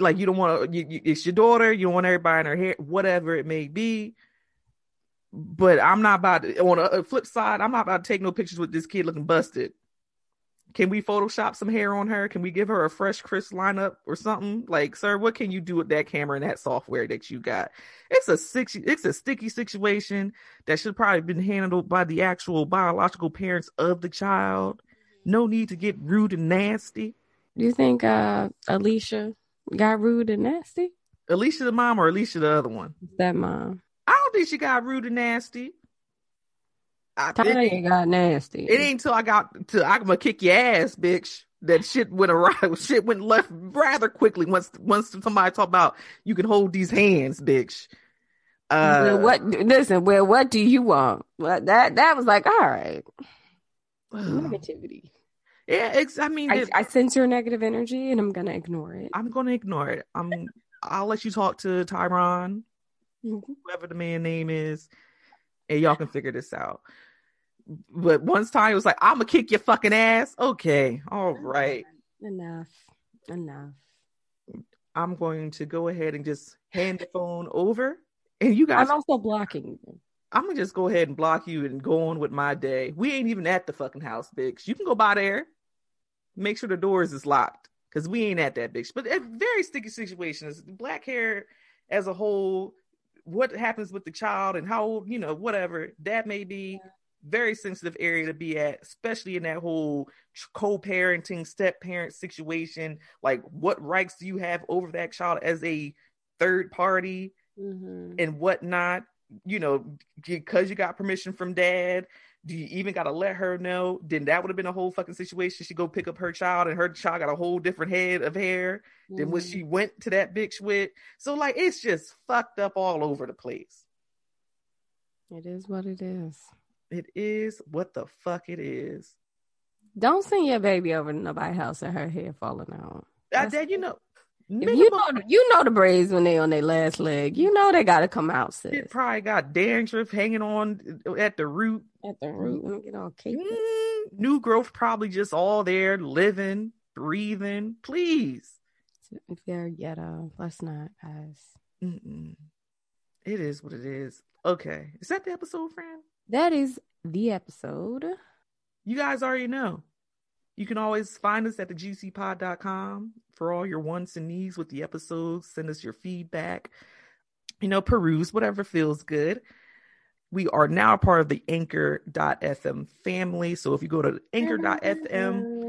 Speaker 2: like you don't want to you, you, it's your daughter you don't want everybody in her hair whatever it may be. But i'm not about to, on a, flip side i'm not about to take no pictures with this kid looking busted. Can we photoshop some hair on her? Can we give her a fresh crisp lineup or something? Like sir what can you do with that camera and that software that you got? It's a six it's a sticky situation that should probably been handled by the actual biological parents of the child. No need to get rude and nasty.
Speaker 3: Do you think uh alicia got rude and nasty?
Speaker 2: Alicia the mom or Alicia the other one?
Speaker 3: That mom.
Speaker 2: I don't think she got rude and nasty.
Speaker 3: I, Tanya got nasty.
Speaker 2: It ain't until I got to I'm gonna kick your ass, bitch. That shit went around. Shit went left rather quickly once once somebody talk about you can hold these hands, bitch.
Speaker 3: Uh, well, what? Listen, well, what do you want? Well, that that was like, all right, negativity.
Speaker 2: Yeah, I mean,
Speaker 3: I, it, I sense your negative energy, and I'm gonna ignore it.
Speaker 2: I'm gonna ignore it. I'm. I'll let you talk to Tyron, mm-hmm. whoever the man name is, and y'all can figure this out. But once time was like, "I'm gonna kick your fucking ass." Okay, all right.
Speaker 3: Enough. Enough.
Speaker 2: I'm going to go ahead and just hand the phone over, and you guys.
Speaker 3: I'm also blocking you.
Speaker 2: I'm gonna just go ahead and block you and go on with my day. We ain't even at the fucking house, bitch. You can go by there. Make sure the doors is locked because we ain't at that bitch. But a very sticky situation is black hair as a whole. what happens with the child and how old, you know, whatever that may be. Very sensitive area to be at, especially in that whole co-parenting, step-parent situation. Like, what rights do you have over that child as a third party
Speaker 3: Mhm.
Speaker 2: and whatnot? You know, because you got permission from dad. Do you even got to let her know? Then that would have been a whole fucking situation. She go pick up her child, and her child got a whole different head of hair than what she mm-hmm. went to that bitch with. So like, it's just fucked up all over the place.
Speaker 3: It is what it is.
Speaker 2: It is what the fuck it is.
Speaker 3: Don't send your baby over to nobody's house and her hair falling out.
Speaker 2: I,
Speaker 3: That's-
Speaker 2: dad, you know,
Speaker 3: If you know, you know the braids when they on their last leg. You know they gotta come out, sis.
Speaker 2: it probably got dandruff hanging on at the root.
Speaker 3: At the root, and get all caked. up.
Speaker 2: Mm, new growth probably just all there, living, breathing. Please.
Speaker 3: If they're ghetto, let's not, guys.
Speaker 2: Mm-mm. It is what it is. Okay. Is that the episode, friend?
Speaker 3: That is the episode.
Speaker 2: You guys already know. You can always find us at thegcpod.com for all your wants and needs with the episodes. Send us your feedback. You know, peruse whatever feels good. We are now part of the anchor.fm family. So if you go to anchor.fm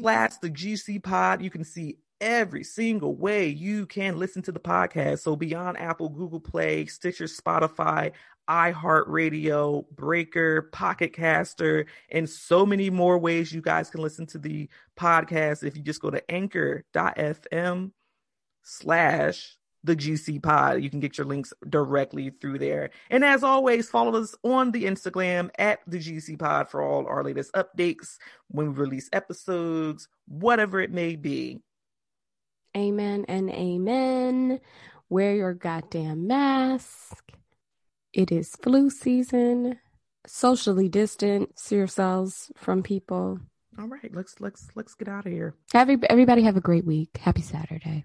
Speaker 2: slash the GC pod, you can see every single way you can listen to the podcast. So beyond Apple, Google Play, Stitcher, Spotify, iHeartRadio, Breaker, Pocket Caster, and so many more ways you guys can listen to the podcast if you just go to anchor.fm slash the GC pod. You can get your links directly through there. And as always, follow us on the Instagram at the GC pod for all our latest updates when we release episodes, whatever it may be.
Speaker 3: Amen and amen. Wear your goddamn mask. It is flu season. Socially distance yourselves from people.
Speaker 2: All right, let's let's let's get out of here.
Speaker 3: Every, everybody have a great week. Happy Saturday.